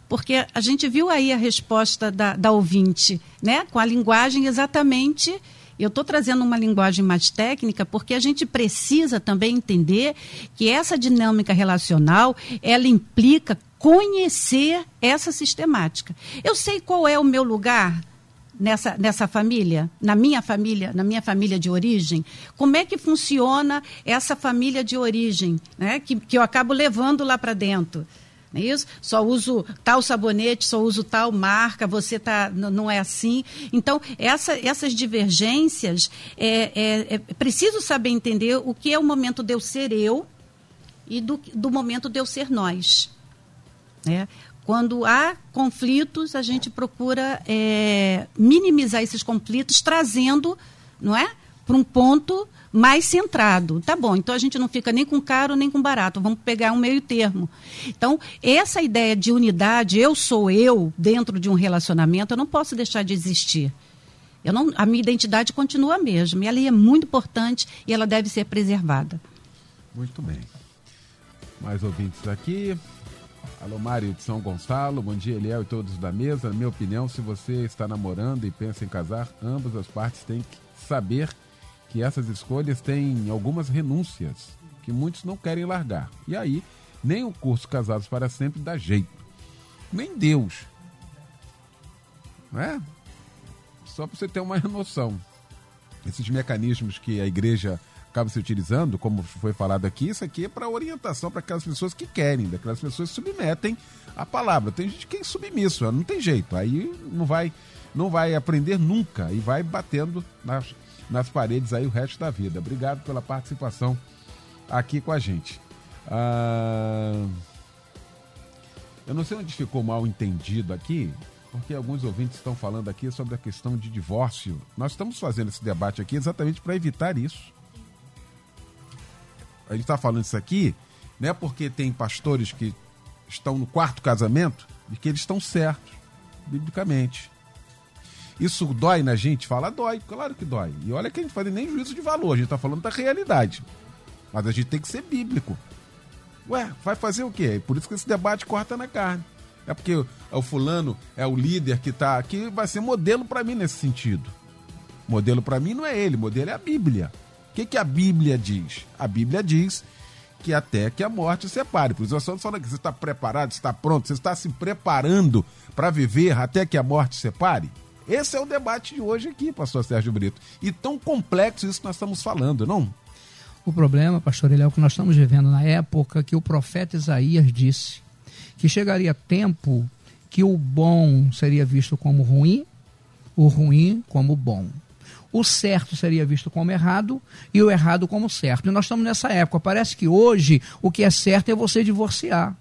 Porque a gente viu aí a resposta da, da ouvinte, né? Com a linguagem exatamente. Eu estou trazendo uma linguagem mais técnica porque a gente precisa também entender que essa dinâmica relacional ela implica conhecer essa sistemática. Eu sei qual é o meu lugar nessa, nessa família, na minha família, na minha família de origem, como é que funciona essa família de origem, né? que, que eu acabo levando lá para dentro. Não é isso? Só uso tal sabonete, só uso tal marca, você tá, não é assim. Então, essa, essas divergências, é, é, é preciso saber entender o que é o momento de eu ser eu e do, do momento de eu ser nós. Né? Quando há conflitos, a gente procura é, minimizar esses conflitos, trazendo, não é? Para um ponto mais centrado. Tá bom, então a gente não fica nem com caro nem com barato, vamos pegar um meio termo. Então, essa ideia de unidade, eu sou eu, dentro de um relacionamento, eu não posso deixar de existir. Eu não, a minha identidade continua a mesma, e ela é muito importante e ela deve ser preservada. Muito bem. Mais ouvintes aqui. Alô, Mário de São Gonçalo. Bom dia, Eliel e todos da mesa. Na minha opinião, se você está namorando e pensa em casar, ambas as partes têm que saber que essas escolhas têm algumas renúncias que muitos não querem largar. E aí, nem o curso Casados para Sempre dá jeito. Nem Deus. Não é? Só para você ter uma noção. Esses mecanismos que a igreja acaba se utilizando, como foi falado aqui, isso aqui é para orientação para aquelas pessoas que querem, daquelas pessoas que submetem a palavra. Tem gente que é submisso, não tem jeito. Aí não vai, não vai aprender nunca e vai batendo nas nas paredes aí o resto da vida. Obrigado pela participação aqui com a gente. Ah, eu não sei onde ficou mal entendido aqui, porque alguns ouvintes estão falando aqui sobre a questão de divórcio. Nós estamos fazendo esse debate aqui exatamente para evitar isso. A gente está falando isso aqui, não é porque tem pastores que estão no quarto casamento e que eles estão certos, biblicamente. Isso dói na gente? Fala, dói, claro que dói. E olha que a gente faz nem juízo de valor, a gente está falando da realidade. Mas a gente tem que ser bíblico. Ué, vai fazer o quê? Por isso que esse debate corta na carne. É porque o fulano é o líder que está aqui, vai ser modelo para mim nesse sentido. Modelo para mim não é ele, modelo é a Bíblia. O que, que a Bíblia diz? A Bíblia diz que até que a morte separe. Por isso nós estamos falando que você está preparado, está pronto, você está se preparando para viver até que a morte separe? Esse é o debate de hoje aqui, pastor Sérgio Brito. E tão complexo isso que nós estamos falando, não? O problema, pastor Eliel, é que nós estamos vivendo na época que o profeta Isaías disse que chegaria tempo que o bom seria visto como ruim, o ruim como bom. O certo seria visto como errado e o errado como certo. E nós estamos nessa época. Parece que hoje o que é certo é você divorciar.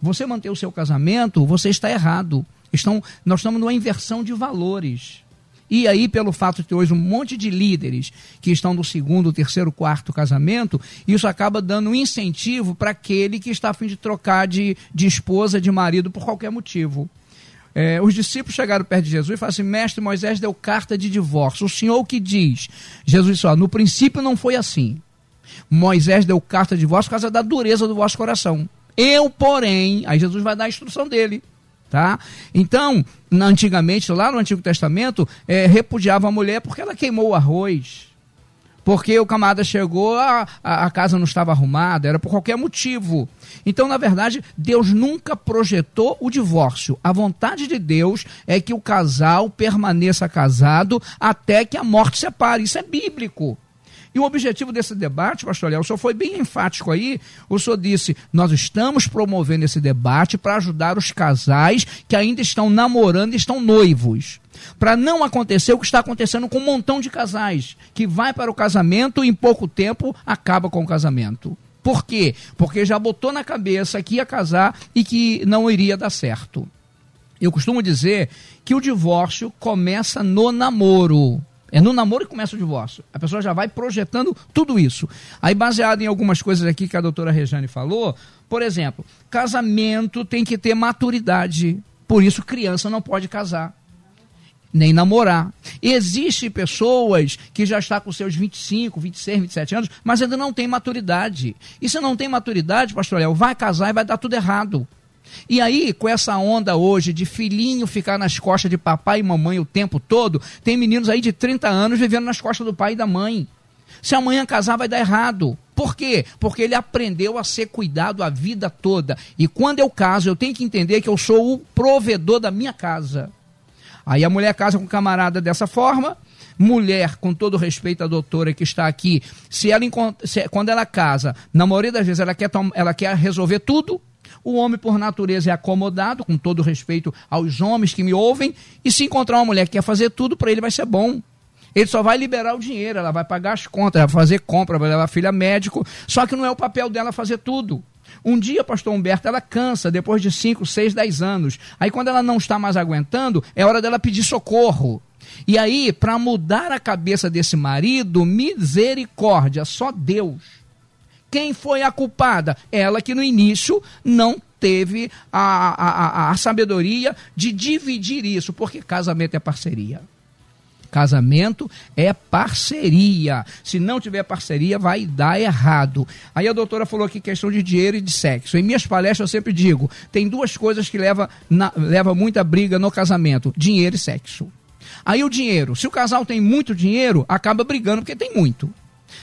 Você manter o seu casamento, você está errado Estão, nós estamos numa inversão de valores. E aí, pelo fato de ter hoje um monte de líderes que estão no segundo, terceiro, quarto casamento, isso acaba dando um incentivo para aquele que está a fim de trocar de, de esposa, de marido, por qualquer motivo. É, os discípulos chegaram perto de Jesus e falaram assim: Mestre, Moisés deu carta de divórcio. O senhor que diz? Jesus disse: No princípio não foi assim. Moisés deu carta de divórcio por causa da dureza do vosso coração. Eu, porém, aí Jesus vai dar a instrução dele. Tá? Então, antigamente, lá no Antigo Testamento, é, repudiava a mulher porque ela queimou o arroz. Porque o camarada chegou, a, a, a casa não estava arrumada, era por qualquer motivo. Então, na verdade, Deus nunca projetou o divórcio. A vontade de Deus é que o casal permaneça casado até que a morte separe. Isso é bíblico. E o objetivo desse debate, pastor Léo, o senhor foi bem enfático aí. O senhor disse: nós estamos promovendo esse debate para ajudar os casais que ainda estão namorando e estão noivos. Para não acontecer o que está acontecendo com um montão de casais, que vai para o casamento e em pouco tempo acaba com o casamento. Por quê? Porque já botou na cabeça que ia casar e que não iria dar certo. Eu costumo dizer que o divórcio começa no namoro. É no namoro que começa o divórcio. A pessoa já vai projetando tudo isso. Aí, baseado em algumas coisas aqui que a doutora Rejane falou, por exemplo, casamento tem que ter maturidade. Por isso, criança não pode casar. Nem namorar. Existem pessoas que já estão com seus 25, 26, 27 anos, mas ainda não tem maturidade. E se não tem maturidade, pastor Léo, vai casar e vai dar tudo errado. E aí, com essa onda hoje de filhinho ficar nas costas de papai e mamãe o tempo todo, tem meninos aí de 30 anos vivendo nas costas do pai e da mãe. Se amanhã casar, vai dar errado. Por quê? Porque ele aprendeu a ser cuidado a vida toda. E quando eu caso, eu tenho que entender que eu sou o provedor da minha casa. Aí a mulher casa com um camarada dessa forma. Mulher, com todo respeito à doutora que está aqui, se ela se, quando ela casa, na maioria das vezes ela quer, ela quer resolver tudo, o homem, por natureza, é acomodado, com todo respeito aos homens que me ouvem, e se encontrar uma mulher que quer fazer tudo, para ele vai ser bom. Ele só vai liberar o dinheiro, ela vai pagar as contas, vai fazer compra, vai levar a filha médico, só que não é o papel dela fazer tudo. Um dia, pastor Humberto, ela cansa depois de 5, 6, 10 anos. Aí, quando ela não está mais aguentando, é hora dela pedir socorro. E aí, para mudar a cabeça desse marido, misericórdia, só Deus quem foi a culpada? Ela que no início não teve a, a, a, sabedoria de dividir isso, porque casamento é parceria. Casamento é parceria. Se não tiver parceria, vai dar errado. Aí a doutora falou aqui questão de dinheiro e de sexo. Em minhas palestras eu sempre digo: tem duas coisas que levam leva muita briga no casamento: dinheiro e sexo. Aí o dinheiro, se o casal tem muito dinheiro, acaba brigando porque tem muito.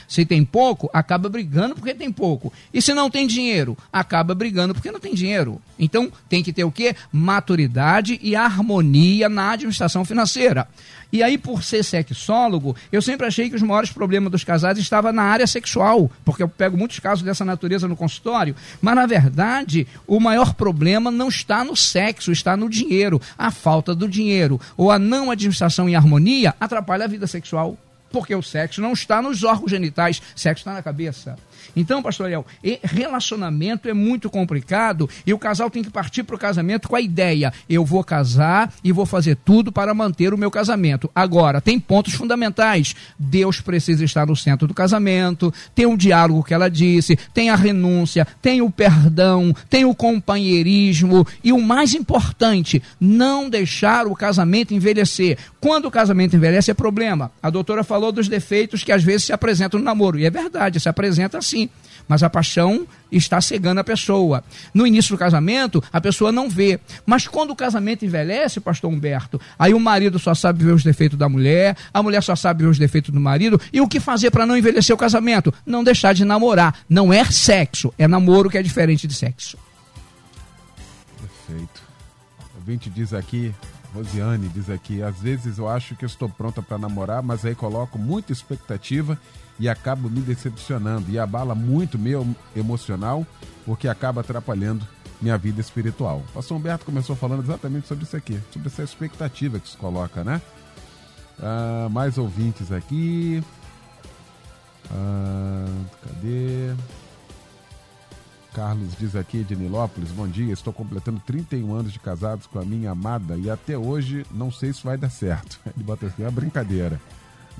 Se tem pouco, acaba brigando porque tem pouco. E se não tem dinheiro, acaba brigando porque não tem dinheiro. Então, tem que ter o quê? Maturidade e harmonia na administração financeira. E aí, por ser sexólogo, eu sempre achei que os maiores problemas dos casais estavam na área sexual, porque eu pego muitos casos dessa natureza no consultório, mas na verdade, o maior problema não está no sexo, está no dinheiro. A falta do dinheiro ou a não administração em harmonia atrapalha a vida sexual. Porque o sexo não está nos órgãos genitais, sexo está na cabeça. Então, pastor Ariel, relacionamento é muito complicado e o casal tem que partir para o casamento com a ideia: eu vou casar e vou fazer tudo para manter o meu casamento. Agora, tem pontos fundamentais. Deus precisa estar no centro do casamento, tem o diálogo que ela disse, tem a renúncia, tem o perdão, tem o companheirismo e o mais importante, não deixar o casamento envelhecer. Quando o casamento envelhece é problema. A doutora falou dos defeitos que às vezes se apresentam no namoro, e é verdade, se apresenta assim. Mas a paixão está cegando a pessoa. No início do casamento, a pessoa não vê. Mas quando o casamento envelhece, pastor Humberto, aí o marido só sabe ver os defeitos da mulher, a mulher só sabe ver os defeitos do marido. E o que fazer para não envelhecer o casamento? Não deixar de namorar. Não é sexo, é namoro que é diferente de sexo. Perfeito. O vinte diz aqui, Rosiane diz aqui, às vezes eu acho que estou pronta para namorar, mas aí coloco muita expectativa e acabo me decepcionando e abala muito meu emocional porque acaba atrapalhando minha vida espiritual. O pastor Humberto começou falando exatamente sobre isso aqui, sobre essa expectativa que se coloca, né? Ah, mais ouvintes aqui. Ah, cadê? Carlos diz aqui de Nilópolis, bom dia, estou completando 31 anos de casados com a minha amada e até hoje não sei se vai dar certo. Ele bota assim, é brincadeira.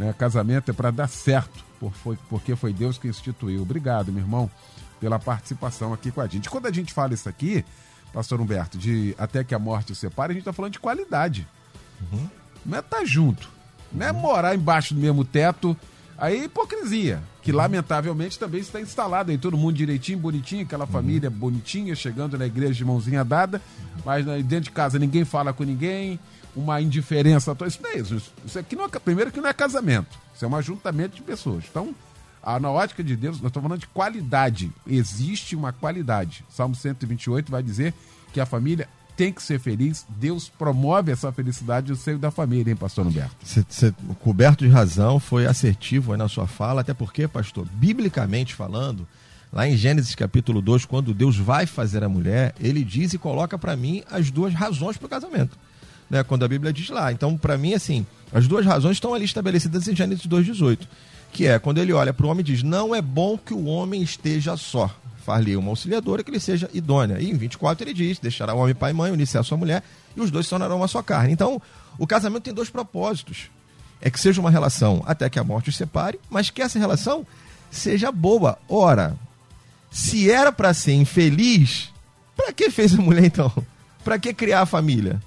Né? Casamento é para dar certo, porque foi Deus que instituiu. Obrigado, meu irmão, pela participação aqui com a gente. Quando a gente fala isso aqui, pastor Humberto, de até que a morte o separe, a gente está falando de qualidade. Uhum. Não é estar tá junto, não é morar embaixo do mesmo teto, Aí hipocrisia, que lamentavelmente também está instalada aí, todo mundo direitinho, bonitinho, aquela uhum. família bonitinha, chegando na igreja de mãozinha dada, mas dentro de casa ninguém fala com ninguém, uma indiferença. Isso não é isso. Isso aqui não é, primeiro que não é casamento, isso é um ajuntamento de pessoas. Então, a, na ótica de Deus, nós estamos falando de qualidade. Existe uma qualidade. Salmo 128 vai dizer que a família tem que ser feliz. Deus promove essa felicidade no seio da família, hein, pastor Humberto? Você, coberto de razão, foi assertivo na sua fala, até porque, pastor, biblicamente falando, lá em Gênesis capítulo 2, quando Deus vai fazer a mulher, ele diz e coloca para mim as duas razões para o casamento. Né, quando a Bíblia diz lá. Então, para mim, assim, as duas razões estão ali estabelecidas em Gênesis 2,18. Que é quando ele olha para o homem e diz: Não é bom que o homem esteja só far-lhe uma auxiliadora que lhe seja idônea. E em 24 ele diz: deixará o homem pai e mãe, unir-se à sua mulher, e os dois se tornarão uma só carne. Então, o casamento tem dois propósitos. É que seja uma relação até que a morte os separe, mas que essa relação seja boa. Ora, se era para ser infeliz, para que fez a mulher então? Para que criar a família?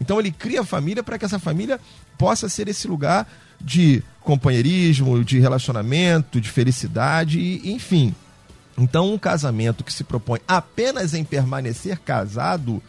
Então ele cria a família para que essa família possa ser esse lugar de companheirismo, de relacionamento, de felicidade, enfim. Então, um casamento que se propõe apenas em permanecer casado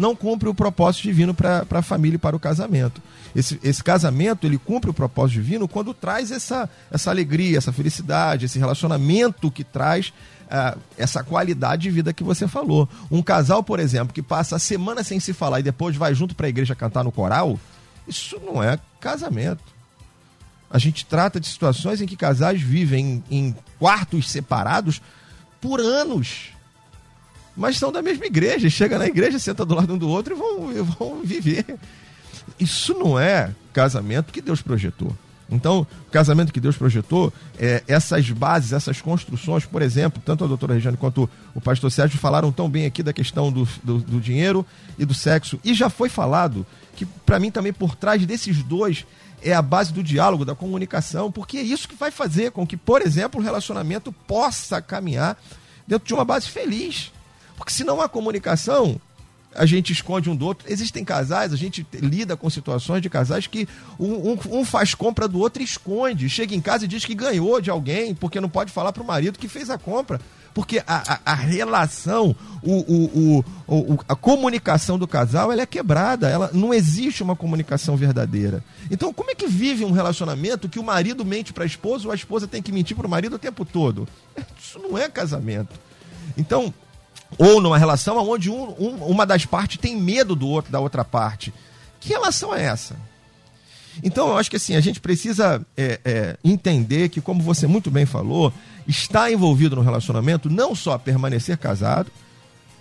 não cumpre o propósito divino para a família e para o casamento. Esse, esse casamento ele cumpre o propósito divino quando traz essa, essa alegria, essa felicidade, esse relacionamento que traz uh, essa qualidade de vida que você falou. Um casal, por exemplo, que passa a semana sem se falar e depois vai junto para a igreja cantar no coral, isso não é casamento. A gente trata de situações em que casais vivem em, em quartos separados por anos. Mas são da mesma igreja. Chega na igreja, senta do lado um do outro e vão, vão viver. Isso não é casamento que Deus projetou. Então, o casamento que Deus projetou, é, essas bases, essas construções, por exemplo, tanto a doutora Regiane quanto o pastor Sérgio falaram tão bem aqui da questão do, do, do dinheiro e do sexo. E já foi falado que, para mim, também por trás desses dois é a base do diálogo, da comunicação, porque é isso que vai fazer com que, por exemplo, o relacionamento possa caminhar dentro de uma base feliz. Porque se não há comunicação, a gente esconde um do outro. Existem casais, a gente lida com situações de casais que um, um, um, faz compra do outro e esconde. Chega em casa e diz que ganhou de alguém, porque não pode falar para o marido que fez a compra. Porque a, a, a relação, o, o, o, a comunicação do casal ela é quebrada, ela não existe uma comunicação verdadeira. Então, como é que vive um relacionamento que o marido mente para a esposa ou a esposa tem que mentir para o marido o tempo todo? Isso não é casamento. Então, ou numa relação onde um, um, uma das partes tem medo do outro, da outra parte. Que relação é essa? Então, eu acho que assim, a gente precisa é, é, entender que, como você muito bem falou, estar envolvido no relacionamento não só permanecer casado,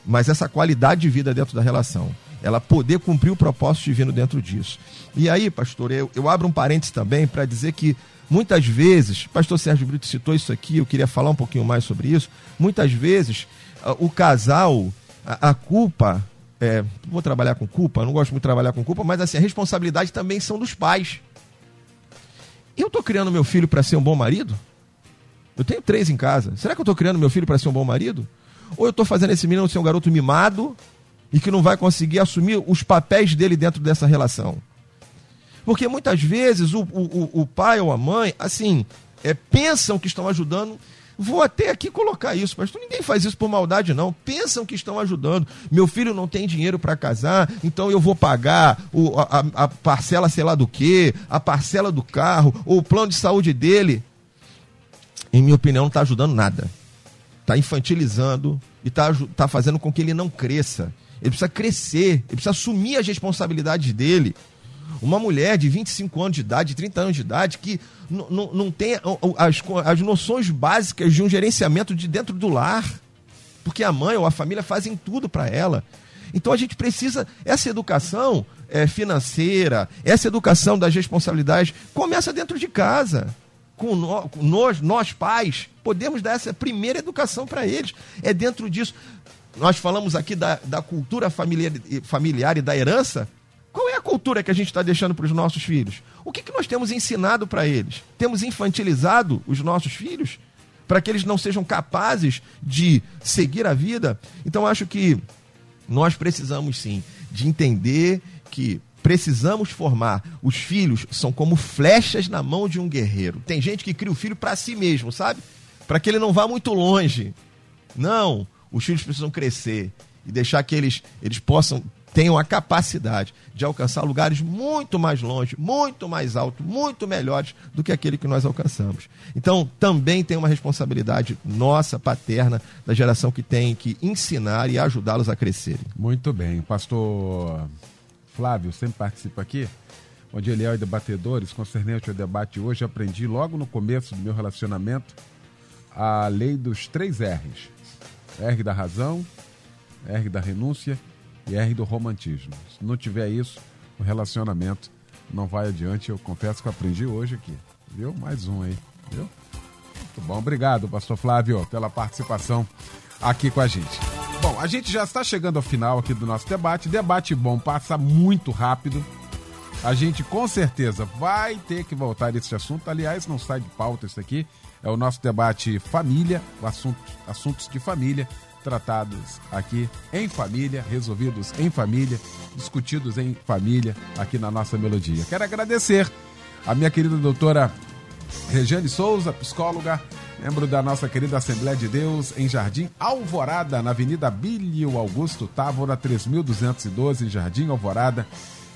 mas essa qualidade de vida dentro da relação. Ela poder cumprir o propósito divino dentro disso. E aí, pastor, eu, eu abro um parênteses também para dizer que muitas vezes, pastor Sérgio Brito citou isso aqui, eu queria falar um pouquinho mais sobre isso. Muitas vezes, o casal, a, a culpa é, vou trabalhar com culpa, não gosto muito de trabalhar com culpa, mas assim, a responsabilidade também são dos pais. Eu estou criando meu filho para ser um bom marido? Eu tenho três em casa. Será que eu estou criando meu filho para ser um bom marido? Ou eu estou fazendo esse menino ser um garoto mimado e que não vai conseguir assumir os papéis dele dentro dessa relação? Porque muitas vezes o, o, o pai ou a mãe, assim, é, pensam que estão ajudando Vou até aqui colocar isso, pastor. Ninguém faz isso por maldade, não. Pensam que estão ajudando. Meu filho não tem dinheiro para casar, então eu vou pagar o, a, a, parcela, sei lá do que, a parcela do carro, ou o plano de saúde dele. Em minha opinião, não está ajudando nada. Está infantilizando e está tá fazendo com que ele não cresça. Ele precisa crescer, ele precisa assumir as responsabilidades dele. Uma mulher de 25 anos de idade, 30 anos de idade, que não tem as, as noções básicas de um gerenciamento de dentro do lar. Porque a mãe ou a família fazem tudo para ela. Então a gente precisa, essa educação é, financeira, essa educação das responsabilidades, começa dentro de casa. com, nós, nós pais, podemos dar essa primeira educação para eles. É dentro disso. Nós falamos aqui da, da cultura familiar, familiar e da herança. Qual é a cultura que a gente está deixando para os nossos filhos? O que, que nós temos ensinado para eles? Temos infantilizado os nossos filhos para que eles não sejam capazes de seguir a vida? Então, acho que nós precisamos sim de entender que precisamos formar. Os filhos são como flechas na mão de um guerreiro. Tem gente que cria o filho para si mesmo, sabe? Para que ele não vá muito longe. Não, os filhos precisam crescer e deixar que eles, eles possam tenham a capacidade de alcançar lugares muito mais longe, muito mais alto, muito melhores do que aquele que nós alcançamos. Então, também tem uma responsabilidade nossa, paterna, da geração que tem que ensinar e ajudá-los a crescerem. Muito bem. Pastor Flávio sempre participa aqui. Onde ele é o debatedores, concernente ao debate hoje, aprendi logo no começo do meu relacionamento a lei dos três R's. R da razão, R da renúncia e R do romantismo. Se não tiver isso, o relacionamento não vai adiante. Eu confesso que aprendi hoje aqui. Viu? Mais um aí. Viu? Muito bom. Obrigado, pastor Flávio, pela participação aqui com a gente. Bom, a gente já está chegando ao final aqui do nosso debate. Debate bom, passa muito rápido. A gente com certeza vai ter que voltar esse assunto. Aliás, não sai de pauta isso aqui. É o nosso debate família, assunto, assuntos de família tratados aqui em família, resolvidos em família, discutidos em família aqui na nossa melodia. Quero agradecer a minha querida doutora Regiane Souza, psicóloga, membro da nossa querida Assembleia de Deus em Jardim Alvorada, na Avenida Bílio Augusto Távora, 3212, em Jardim Alvorada,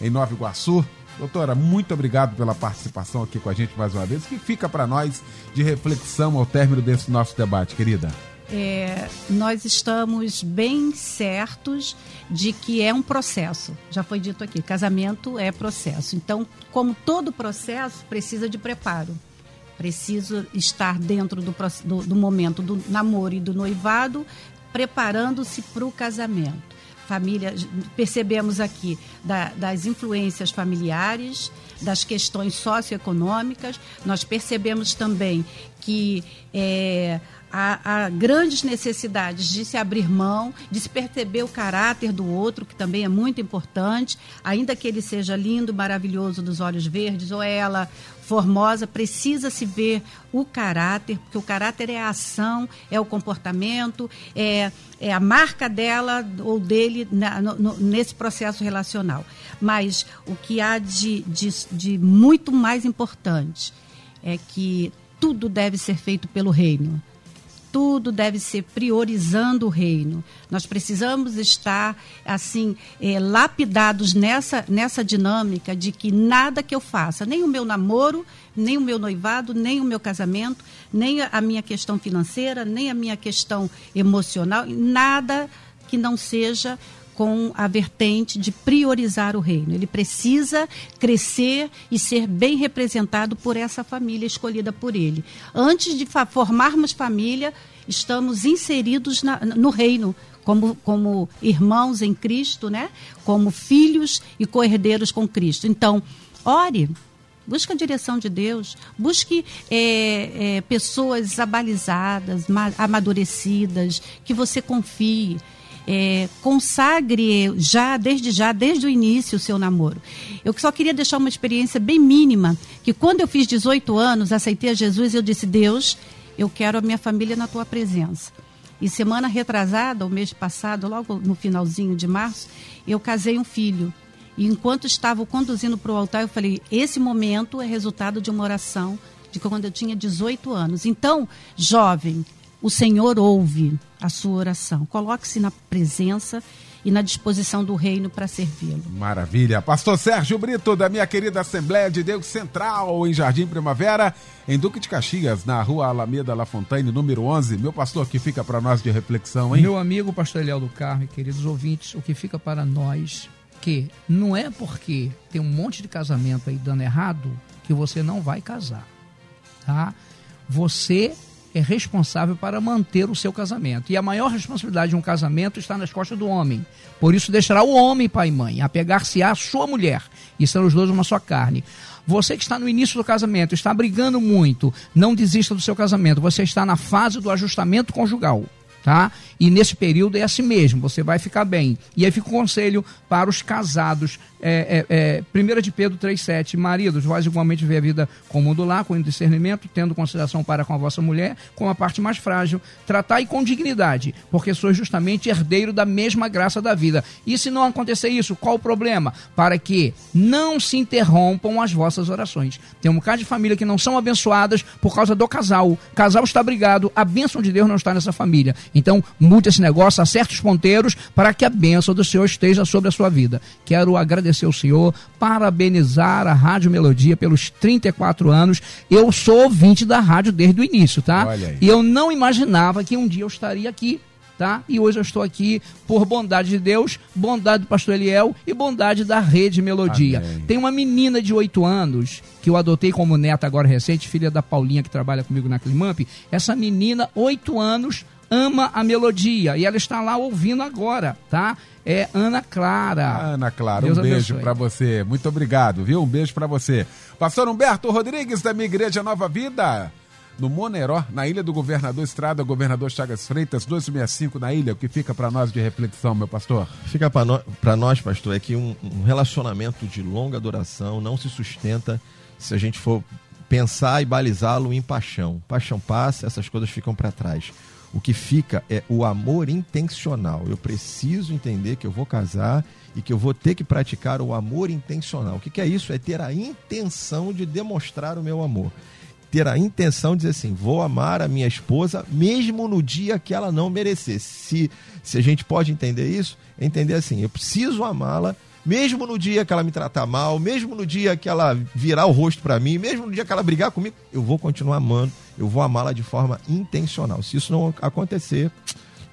em Nova Iguaçu. Doutora, muito obrigado pela participação aqui com a gente mais uma vez. Que fica para nós de reflexão ao término desse nosso debate, querida? É, nós estamos bem certos de que é um processo. Já foi dito aqui, casamento é processo. Então, como todo processo, precisa de preparo. Preciso estar dentro do, do, do momento do namoro e do noivado, preparando-se para o casamento. Família, percebemos aqui da, das influências familiares, das questões socioeconômicas, nós percebemos também que é, há, há, grandes necessidades de se abrir mão, de se perceber o caráter do outro, que também é muito importante, ainda que ele seja lindo, maravilhoso dos olhos verdes, ou ela formosa, precisa se ver o caráter, porque o caráter é a ação, é o comportamento, é, é a marca dela ou dele na, no, nesse processo relacional. Mas o que há de, de, de muito mais importante é que tudo deve ser feito pelo reino tudo deve ser priorizando o reino. Nós precisamos estar assim é, lapidados nessa nessa dinâmica de que nada que eu faça, nem o meu namoro, nem o meu noivado, nem o meu casamento, nem a minha questão financeira, nem a minha questão emocional, nada que não seja com a vertente de priorizar o reino. Ele precisa crescer e ser bem representado por essa família escolhida por ele. Antes de formarmos família, estamos inseridos na, no reino. Como, como irmãos em Cristo, né? como filhos e co-herdeiros com Cristo. Então, ore, Busque a direção de Deus, busque é, é, pessoas abalizadas, amadurecidas, que você confie é, consagre já, desde já, desde o início, o seu namoro. Eu só queria deixar uma experiência bem mínima, que quando eu fiz 18 anos, aceitei a Jesus, eu disse, Deus, eu quero a minha família na tua presença. E semana retrasada, o mês passado, logo no finalzinho de março, eu casei um filho. E enquanto estava conduzindo para o altar, eu falei: esse momento é resultado de uma oração de quando eu tinha 18 anos. Então, jovem, o Senhor ouve a sua oração. Coloque-se na presença e na disposição do reino para servi-lo. Maravilha. Pastor Sérgio Brito, da minha querida Assembleia de Deus Central, em Jardim Primavera, em Duque de Caxias, na rua Alameda La Fontaine, número 11. Meu pastor, o que fica para nós de reflexão, hein? Meu amigo, pastor Eliel do Carmo, queridos ouvintes, o que fica para nós, que não é porque tem um monte de casamento aí dando errado, que você não vai casar, tá? Você é responsável para manter o seu casamento. E a maior responsabilidade de um casamento está nas costas do homem. Por isso deixará o homem, pai e mãe, apegar-se à sua mulher, e serão os dois uma só carne. Você que está no início do casamento, está brigando muito, não desista do seu casamento. Você está na fase do ajustamento conjugal tá? E nesse período é assim mesmo, você vai ficar bem. E aí fica o conselho para os casados. É, é, é, 1 de Pedro 3,7, maridos, vós igualmente vê a vida com o mundo lá, com discernimento, tendo consideração para com a vossa mulher, com a parte mais frágil, tratai com dignidade, porque sois justamente herdeiro da mesma graça da vida. E se não acontecer isso, qual o problema? Para que não se interrompam as vossas orações. Tem um bocado de família que não são abençoadas por causa do casal. O casal está brigado, a bênção de Deus não está nessa família. Então, mude esse negócio, acerte os ponteiros para que a bênção do Senhor esteja sobre a sua vida. Quero agradecer ao Senhor, parabenizar a Rádio Melodia pelos 34 anos. Eu sou ouvinte da rádio desde o início, tá? E eu não imaginava que um dia eu estaria aqui tá? E hoje eu estou aqui por bondade de Deus, bondade do pastor Eliel e bondade da Rede Melodia. Amém. Tem uma menina de 8 anos que eu adotei como neta agora recente, filha da Paulinha que trabalha comigo na Climamp. Essa menina, 8 anos, ama a melodia e ela está lá ouvindo agora, tá? É Ana Clara. Ana Clara, Deus um beijo para você. Muito obrigado, viu? Um beijo para você. Pastor Humberto Rodrigues da minha igreja Nova Vida no Moneró, na Ilha do Governador Estrada, Governador Chagas Freitas, 265 na ilha, o que fica para nós de reflexão, meu pastor? Fica para no, nós, pastor, é que um, um, relacionamento de longa duração não se sustenta se a gente for pensar e balizá-lo em paixão. Paixão passa, essas coisas ficam para trás. O que fica é o amor intencional. Eu preciso entender que eu vou casar e que eu vou ter que praticar o amor intencional. O que, que é isso? É ter a intenção de demonstrar o meu amor. Ter a intenção de dizer assim: vou amar a minha esposa mesmo no dia que ela não merecer. Se, se a gente pode entender isso, é entender assim: eu preciso amá-la mesmo no dia que ela me tratar mal, mesmo no dia que ela virar o rosto para mim, mesmo no dia que ela brigar comigo, eu vou continuar amando, eu vou amá-la de forma intencional. Se isso não acontecer,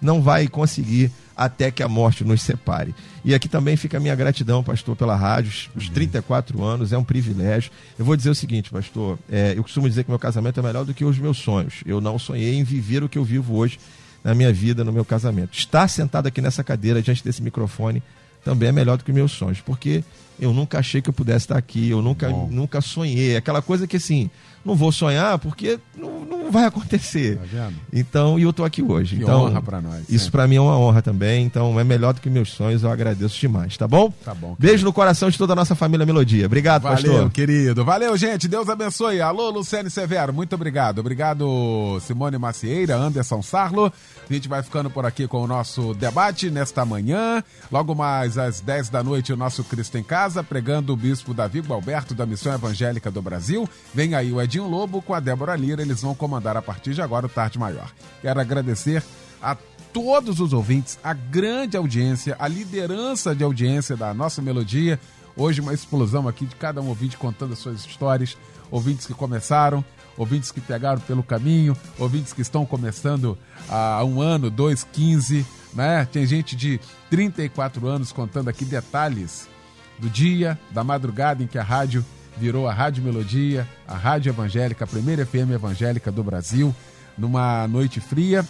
não vai conseguir até que a morte nos separe. E aqui também fica a minha gratidão, pastor, pela rádio, os 34 anos, é um privilégio. Eu vou dizer o seguinte, pastor, é, eu costumo dizer que meu casamento é melhor do que os meus sonhos. Eu não sonhei em viver o que eu vivo hoje na minha vida, no meu casamento. Estar sentado aqui nessa cadeira, diante desse microfone, também é melhor do que meus sonhos, porque eu nunca achei que eu pudesse estar aqui, eu nunca, nunca sonhei. Aquela coisa que assim, não vou sonhar porque não, não vai acontecer. Tá então, e eu estou aqui hoje. Que então, honra para nós. Isso para mim é uma honra também. Então, é melhor do que meus sonhos. Eu agradeço demais, tá bom? Tá bom. Beijo no coração de toda a nossa família Melodia. Obrigado, Valeu, pastor. Valeu, querido. Valeu, gente. Deus abençoe. Alô, Luciane Severo. Muito obrigado. Obrigado, Simone Macieira, Anderson Sarlo. A gente vai ficando por aqui com o nosso debate nesta manhã. Logo mais às 10 da noite, o nosso Cristo em Casa, pregando o bispo Davi Gualberto da Missão Evangélica do Brasil. Vem aí o Edinho Lobo com a Débora Lira. Eles vão comandar a partir de agora o Tarde Maior. Quero agradecer a todos os ouvintes, a grande audiência, a liderança de audiência da nossa melodia. Hoje, uma explosão aqui de cada um ouvinte contando as suas histórias. Ouvintes que começaram, ouvintes que pegaram pelo caminho, ouvintes que estão começando há um ano, dois, quinze, né? Tem gente de 34 anos contando aqui detalhes do dia, da madrugada em que a rádio virou a Rádio Melodia, a Rádio Evangélica, a primeira FM evangélica do Brasil, numa noite fria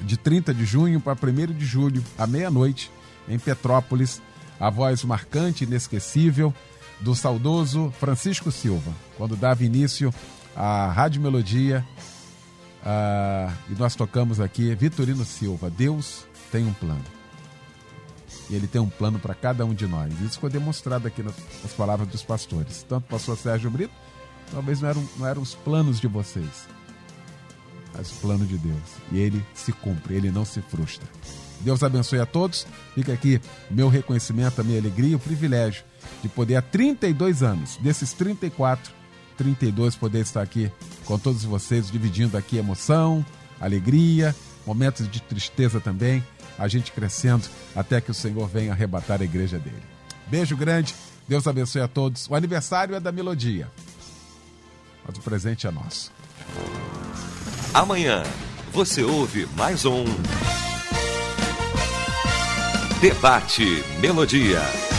de 30 de junho para 1 de julho, à meia-noite, em Petrópolis, a voz marcante, inesquecível do saudoso Francisco Silva, quando dava início a Rádio Melodia. Uh, e nós tocamos aqui Vitorino Silva. Deus tem um plano. E ele tem um plano para cada um de nós. Isso foi demonstrado aqui nas, nas palavras dos pastores. Tanto o pastor Sérgio Brito, talvez não eram, não eram os planos de vocês, mas o plano de Deus. E ele se cumpre, ele não se frustra. Deus abençoe a todos. Fica aqui meu reconhecimento, a minha alegria, o privilégio de poder, há 32 anos, desses 34, 32 poder estar aqui com todos vocês, dividindo aqui emoção, alegria, momentos de tristeza também, a gente crescendo até que o Senhor venha arrebatar a igreja dele. Beijo grande, Deus abençoe a todos. O aniversário é da melodia, mas o presente é nosso. Amanhã você ouve mais um Debate Melodia.